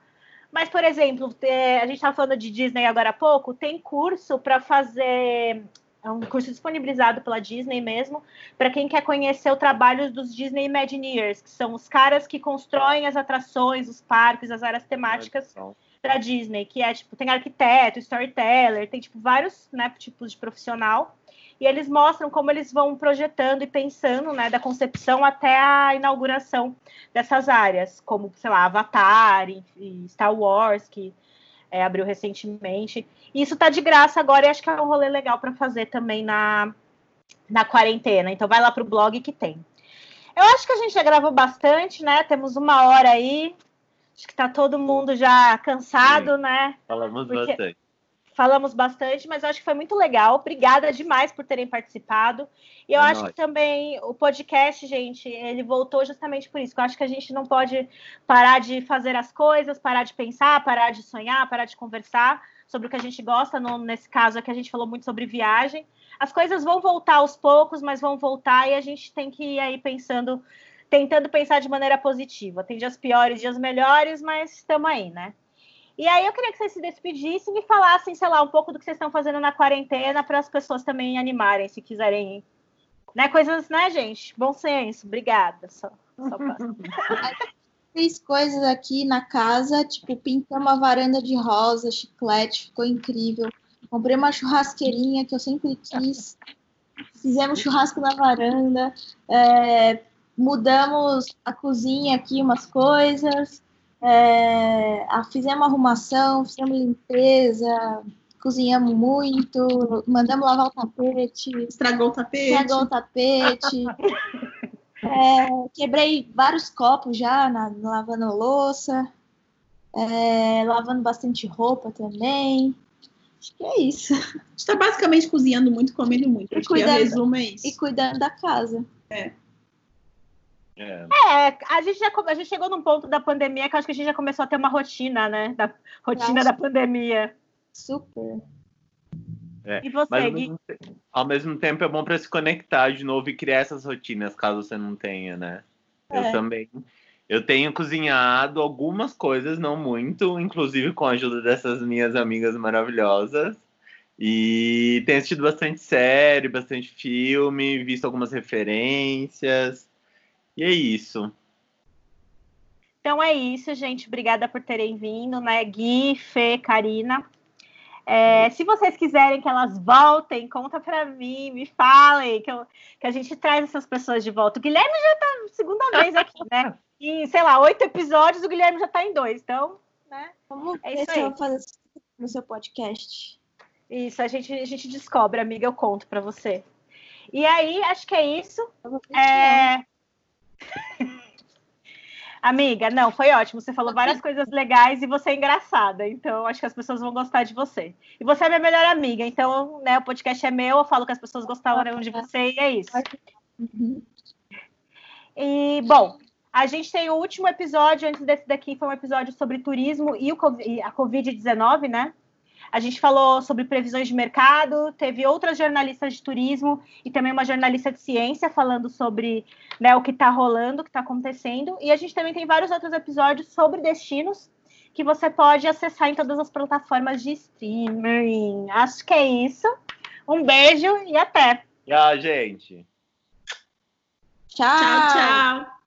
Mas, por exemplo, a gente estava falando de Disney agora há pouco, tem curso para fazer é um curso disponibilizado pela Disney mesmo, para quem quer conhecer o trabalho dos Disney Imagineers, que são os caras que constroem as atrações, os parques, as áreas temáticas para Disney, que é tipo, tem arquiteto, storyteller, tem tipo vários né, tipos de profissional. E eles mostram como eles vão projetando e pensando, né, da concepção até a inauguração dessas áreas, como, sei lá, Avatar e Star Wars, que é, abriu recentemente. E isso tá de graça agora e acho que é um rolê legal para fazer também na, na quarentena. Então vai lá pro blog que tem. Eu acho que a gente já gravou bastante, né? Temos uma hora aí. Acho que tá todo mundo já cansado, Sim, né?
Falamos Porque... bastante
falamos bastante, mas eu acho que foi muito legal. Obrigada demais por terem participado. E eu é acho nóis. que também o podcast, gente, ele voltou justamente por isso. Eu acho que a gente não pode parar de fazer as coisas, parar de pensar, parar de sonhar, parar de conversar sobre o que a gente gosta. No, nesse caso aqui, a gente falou muito sobre viagem. As coisas vão voltar aos poucos, mas vão voltar e a gente tem que ir aí pensando, tentando pensar de maneira positiva. Tem dias piores, dias melhores, mas estamos aí, né? E aí eu queria que vocês se despedissem e falassem, sei lá, um pouco do que vocês estão fazendo na quarentena para as pessoas também animarem, se quiserem. Né? Coisas, né, gente? Bom senso. Obrigada. Só, só
coisas aqui na casa, tipo, pintamos uma varanda de rosa, chiclete, ficou incrível. Comprei uma churrasqueirinha que eu sempre quis. Fizemos churrasco na varanda. É, mudamos a cozinha aqui, umas coisas. É, fizemos arrumação, fizemos limpeza, cozinhamos muito, mandamos lavar o tapete.
Estragou o tapete.
Estragou o tapete. é, quebrei vários copos já na, lavando louça. É, lavando bastante roupa também. Acho que é isso.
A gente tá basicamente cozinhando muito, comendo muito.
E
Acho que o
cuidando-
resumo é isso.
E cuidando da casa.
É.
É, a gente, já, a gente chegou num ponto da pandemia que eu acho que a gente já começou a ter uma rotina, né? Da rotina da pandemia.
Super.
E você,
Mas ao mesmo, ao mesmo tempo é bom para se conectar de novo e criar essas rotinas, caso você não tenha, né? Eu
É.
também. Eu tenho cozinhado algumas coisas, não muito, inclusive com a ajuda dessas minhas amigas maravilhosas. E tenho assistido bastante série, bastante filme, visto algumas referências. E é isso.
Então é isso, gente. Obrigada por terem vindo, né? Gui, Fê, Karina. É, se vocês quiserem que elas voltem, conta pra mim, me falem, que, eu- que a gente traz essas pessoas de volta. O Guilherme já tá segunda vez aqui, né? Em, sei lá, oito episódios, o Guilherme já tá em dois. Então, né?
Vamos
É isso aí.
vou fazer isso no seu podcast.
Isso, a gente, a gente descobre, amiga, eu conto pra você. E aí, acho que é isso. É... Amiga, não, foi ótimo. Você falou várias coisas legais e você é engraçada. Então, acho que as pessoas vão gostar de você. E você é minha melhor amiga. Então, né, o podcast é meu. Eu falo que as pessoas gostaram de você e é isso. E, bom, a gente tem o último episódio, antes desse daqui, foi um episódio sobre turismo e, o, e a Covid-19, né? A gente falou sobre previsões de mercado, teve outras jornalistas de turismo e também uma jornalista de ciência falando sobre né, o que está rolando, o que está acontecendo. E a gente também tem vários outros episódios sobre destinos que você pode acessar em todas as plataformas de streaming. Acho que é isso. Um beijo e até!
Tchau, gente.
Tchau.
Tchau, tchau.